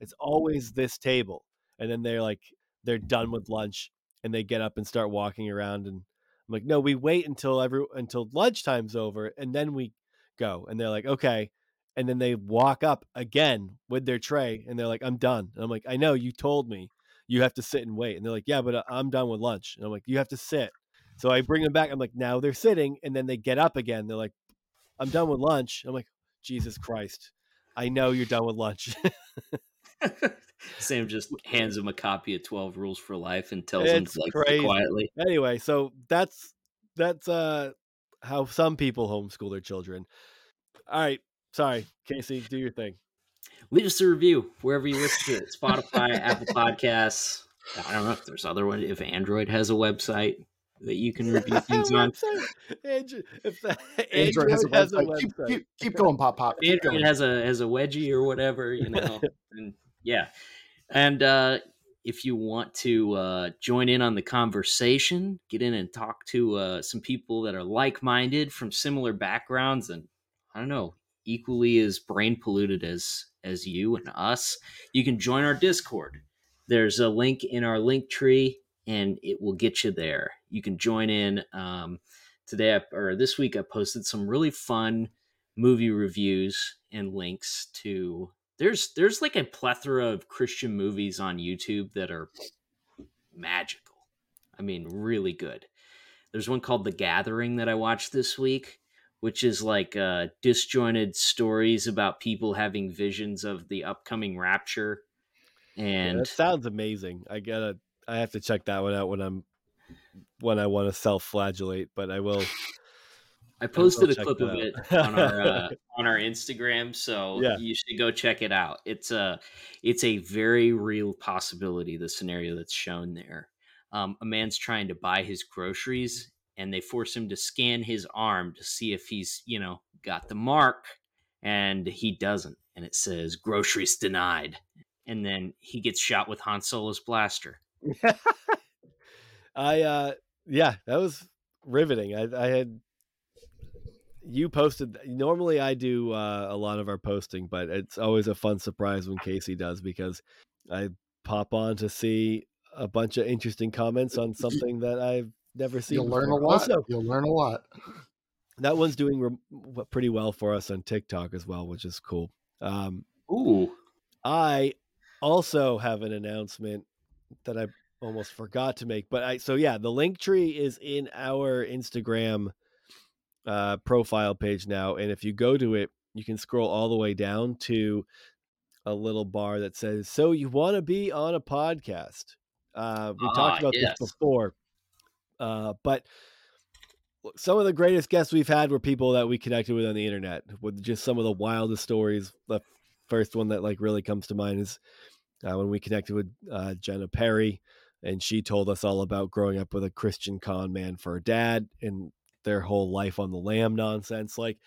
C: it's always this table. And then they're like, they're done with lunch and they get up and start walking around. And I'm like, no, we wait until every until lunchtime's over and then we go. And they're like, okay. And then they walk up again with their tray and they're like, I'm done. And I'm like, I know you told me you have to sit and wait. And they're like, yeah, but uh, I'm done with lunch. And I'm like, you have to sit. So I bring them back. I'm like, now they're sitting, and then they get up again. They're like, I'm done with lunch. I'm like, Jesus Christ. I know you're done with lunch.
B: Sam just hands him a copy of 12 Rules for Life and tells him to like
C: crazy.
B: quietly.
C: anyway, so that's that's uh how some people homeschool their children. All right. Sorry, Casey, do your thing.
B: Leave us a review wherever you listen to it. Spotify, Apple Podcasts. I don't know if there's other one. If Android has a website that you can review things on.
C: Website. Android, if that,
A: Android has a website. Keep, keep, keep going, Pop Pop.
B: Android has a has a wedgie or whatever, you know. and yeah. And uh if you want to uh, join in on the conversation, get in and talk to uh, some people that are like minded from similar backgrounds and I don't know, equally as brain polluted as as you and us, you can join our Discord. There's a link in our Linktree and it will get you there. You can join in. Um, today I, or this week, I posted some really fun movie reviews and links to. There's there's like a plethora of Christian movies on YouTube that are magical. I mean, really good. There's one called The Gathering that I watched this week, which is like uh, disjointed stories about people having visions of the upcoming rapture.
C: Yeah,
B: And
C: that sounds amazing. I gotta I have to check that one out when I'm when I want to self-flagellate, but I will.
B: I posted a clip of it on our uh, on our Instagram, so
C: Yeah.
B: you should go check it out. It's a it's a very real possibility. The scenario that's shown there. Um, a man's trying to buy his groceries, and they force him to scan his arm to see if he's you know got the mark, and he doesn't, and it says groceries denied, and then he gets shot with Han Solo's blaster.
C: I uh yeah, that was riveting. I I had you posted normally I do uh, a lot of our posting, but it's always a fun surprise when Casey does because I pop on to see a bunch of interesting comments on something that I've never seen.
A: You'll learn a lot.
C: Also,
A: You'll learn a lot.
C: that one's doing re- pretty well for us on TikTok as well, which is cool. Um,
B: Ooh,
C: I also have an announcement that I almost forgot to make, but I so yeah, the Linktree is in our Instagram uh, profile page now, and if you go to it, you can scroll all the way down to a little bar that says, "So you want to be on a podcast?" Uh, we
B: Ah,
C: talked about
B: yes.
C: this before, uh, but some of the greatest guests we've had were people that we connected with on the internet with just some of the wildest stories. The first one that like really comes to mind is uh, when we connected with uh, Jenna Perry, and she told us all about growing up with a Christian con man for a dad and their whole life on the lam nonsense. Like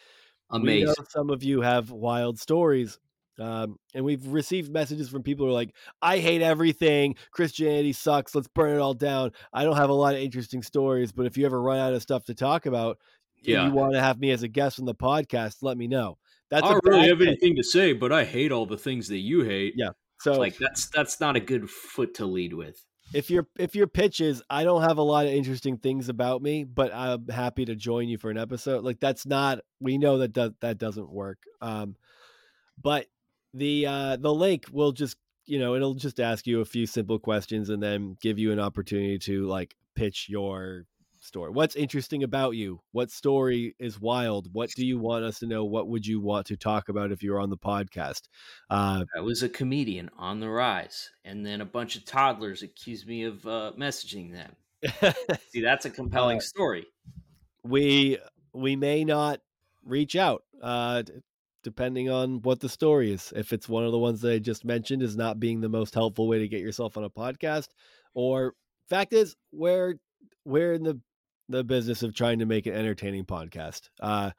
B: amazing.
C: some of you have wild stories. Um, and we've received messages from people who are like, I hate everything. Christianity sucks. Let's burn it all down. I don't have a lot of interesting stories, but if you ever run out of stuff to talk about,
B: Yeah.
C: you want to have me as a guest on the podcast, let me know. That's
B: I don't really have
C: thing.
B: anything to say, but I hate all the things that you hate.
C: Yeah. So
B: like that's that's not a good foot to lead with.
C: If your if your pitch is I don't have a lot of interesting things about me, but I'm happy to join you for an episode. Like that's not we know that does, that doesn't work. Um, but the uh, the link will just you know it'll just ask you a few simple questions and then give you an opportunity to like pitch your story. What's interesting about you? What story is wild? What do you want us to know? What would you want to talk about if you were on the podcast?
B: Uh, I was a comedian on the rise, and then a bunch of toddlers accused me of uh, messaging them. See, that's a compelling uh, story.
C: We we may not reach out, uh, depending on what the story is. If it's one of the ones that I just mentioned is not being the most helpful way to get yourself on a podcast, or fact is, we're we're in the the business of trying to make an entertaining podcast. Uh,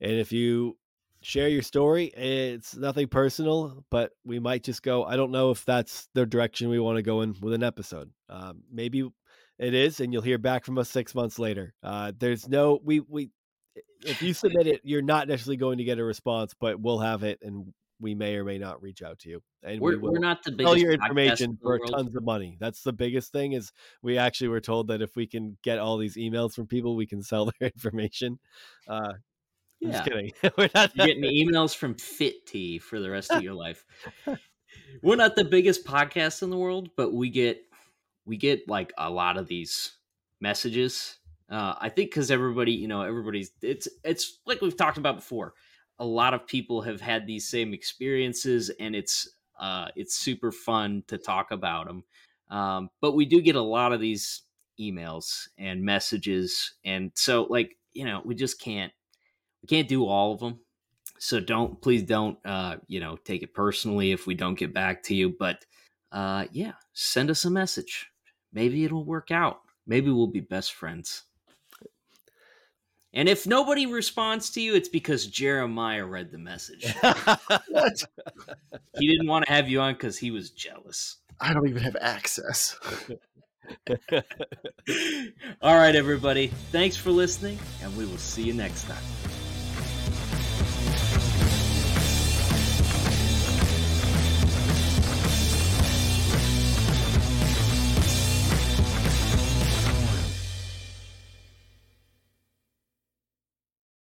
C: and if you share your story, it's nothing personal, but we might just go. I don't know if that's the direction we want to go in with an episode. Um, maybe it is, and you'll hear back from us six months later. Uh, there's no we we if you submit it, you're not necessarily going to get a response, but we'll have it, and we may or may not reach out to you. And
B: we're,
C: we
B: are not the biggest. All
C: your information for tons of money. That's the biggest thing. Is we actually were told that if we can get all these emails from people, we can sell their information. Uh, yeah. just kidding.
B: we're not You're getting emails from Fit Tea for the rest of your life. We're not the biggest podcast in the world, but we get we get like a lot of these messages. Uh, I think because everybody, you know, everybody's it's it's like we've talked about before. A lot of people have had these same experiences, and it's uh, it's super fun to talk about them. Um, but we do get a lot of these emails and messages, and so like you know, we just can't we can't do all of them. So don't please don't uh, you know take it personally if we don't get back to you. But uh, yeah, send us a message maybe it'll work out. Maybe we'll be best friends. And if nobody responds to you, it's because Jeremiah read the message. what? He didn't want to have you on because he was jealous.
A: I don't even have access.
B: All right, everybody. Thanks for listening, and we will see you next time.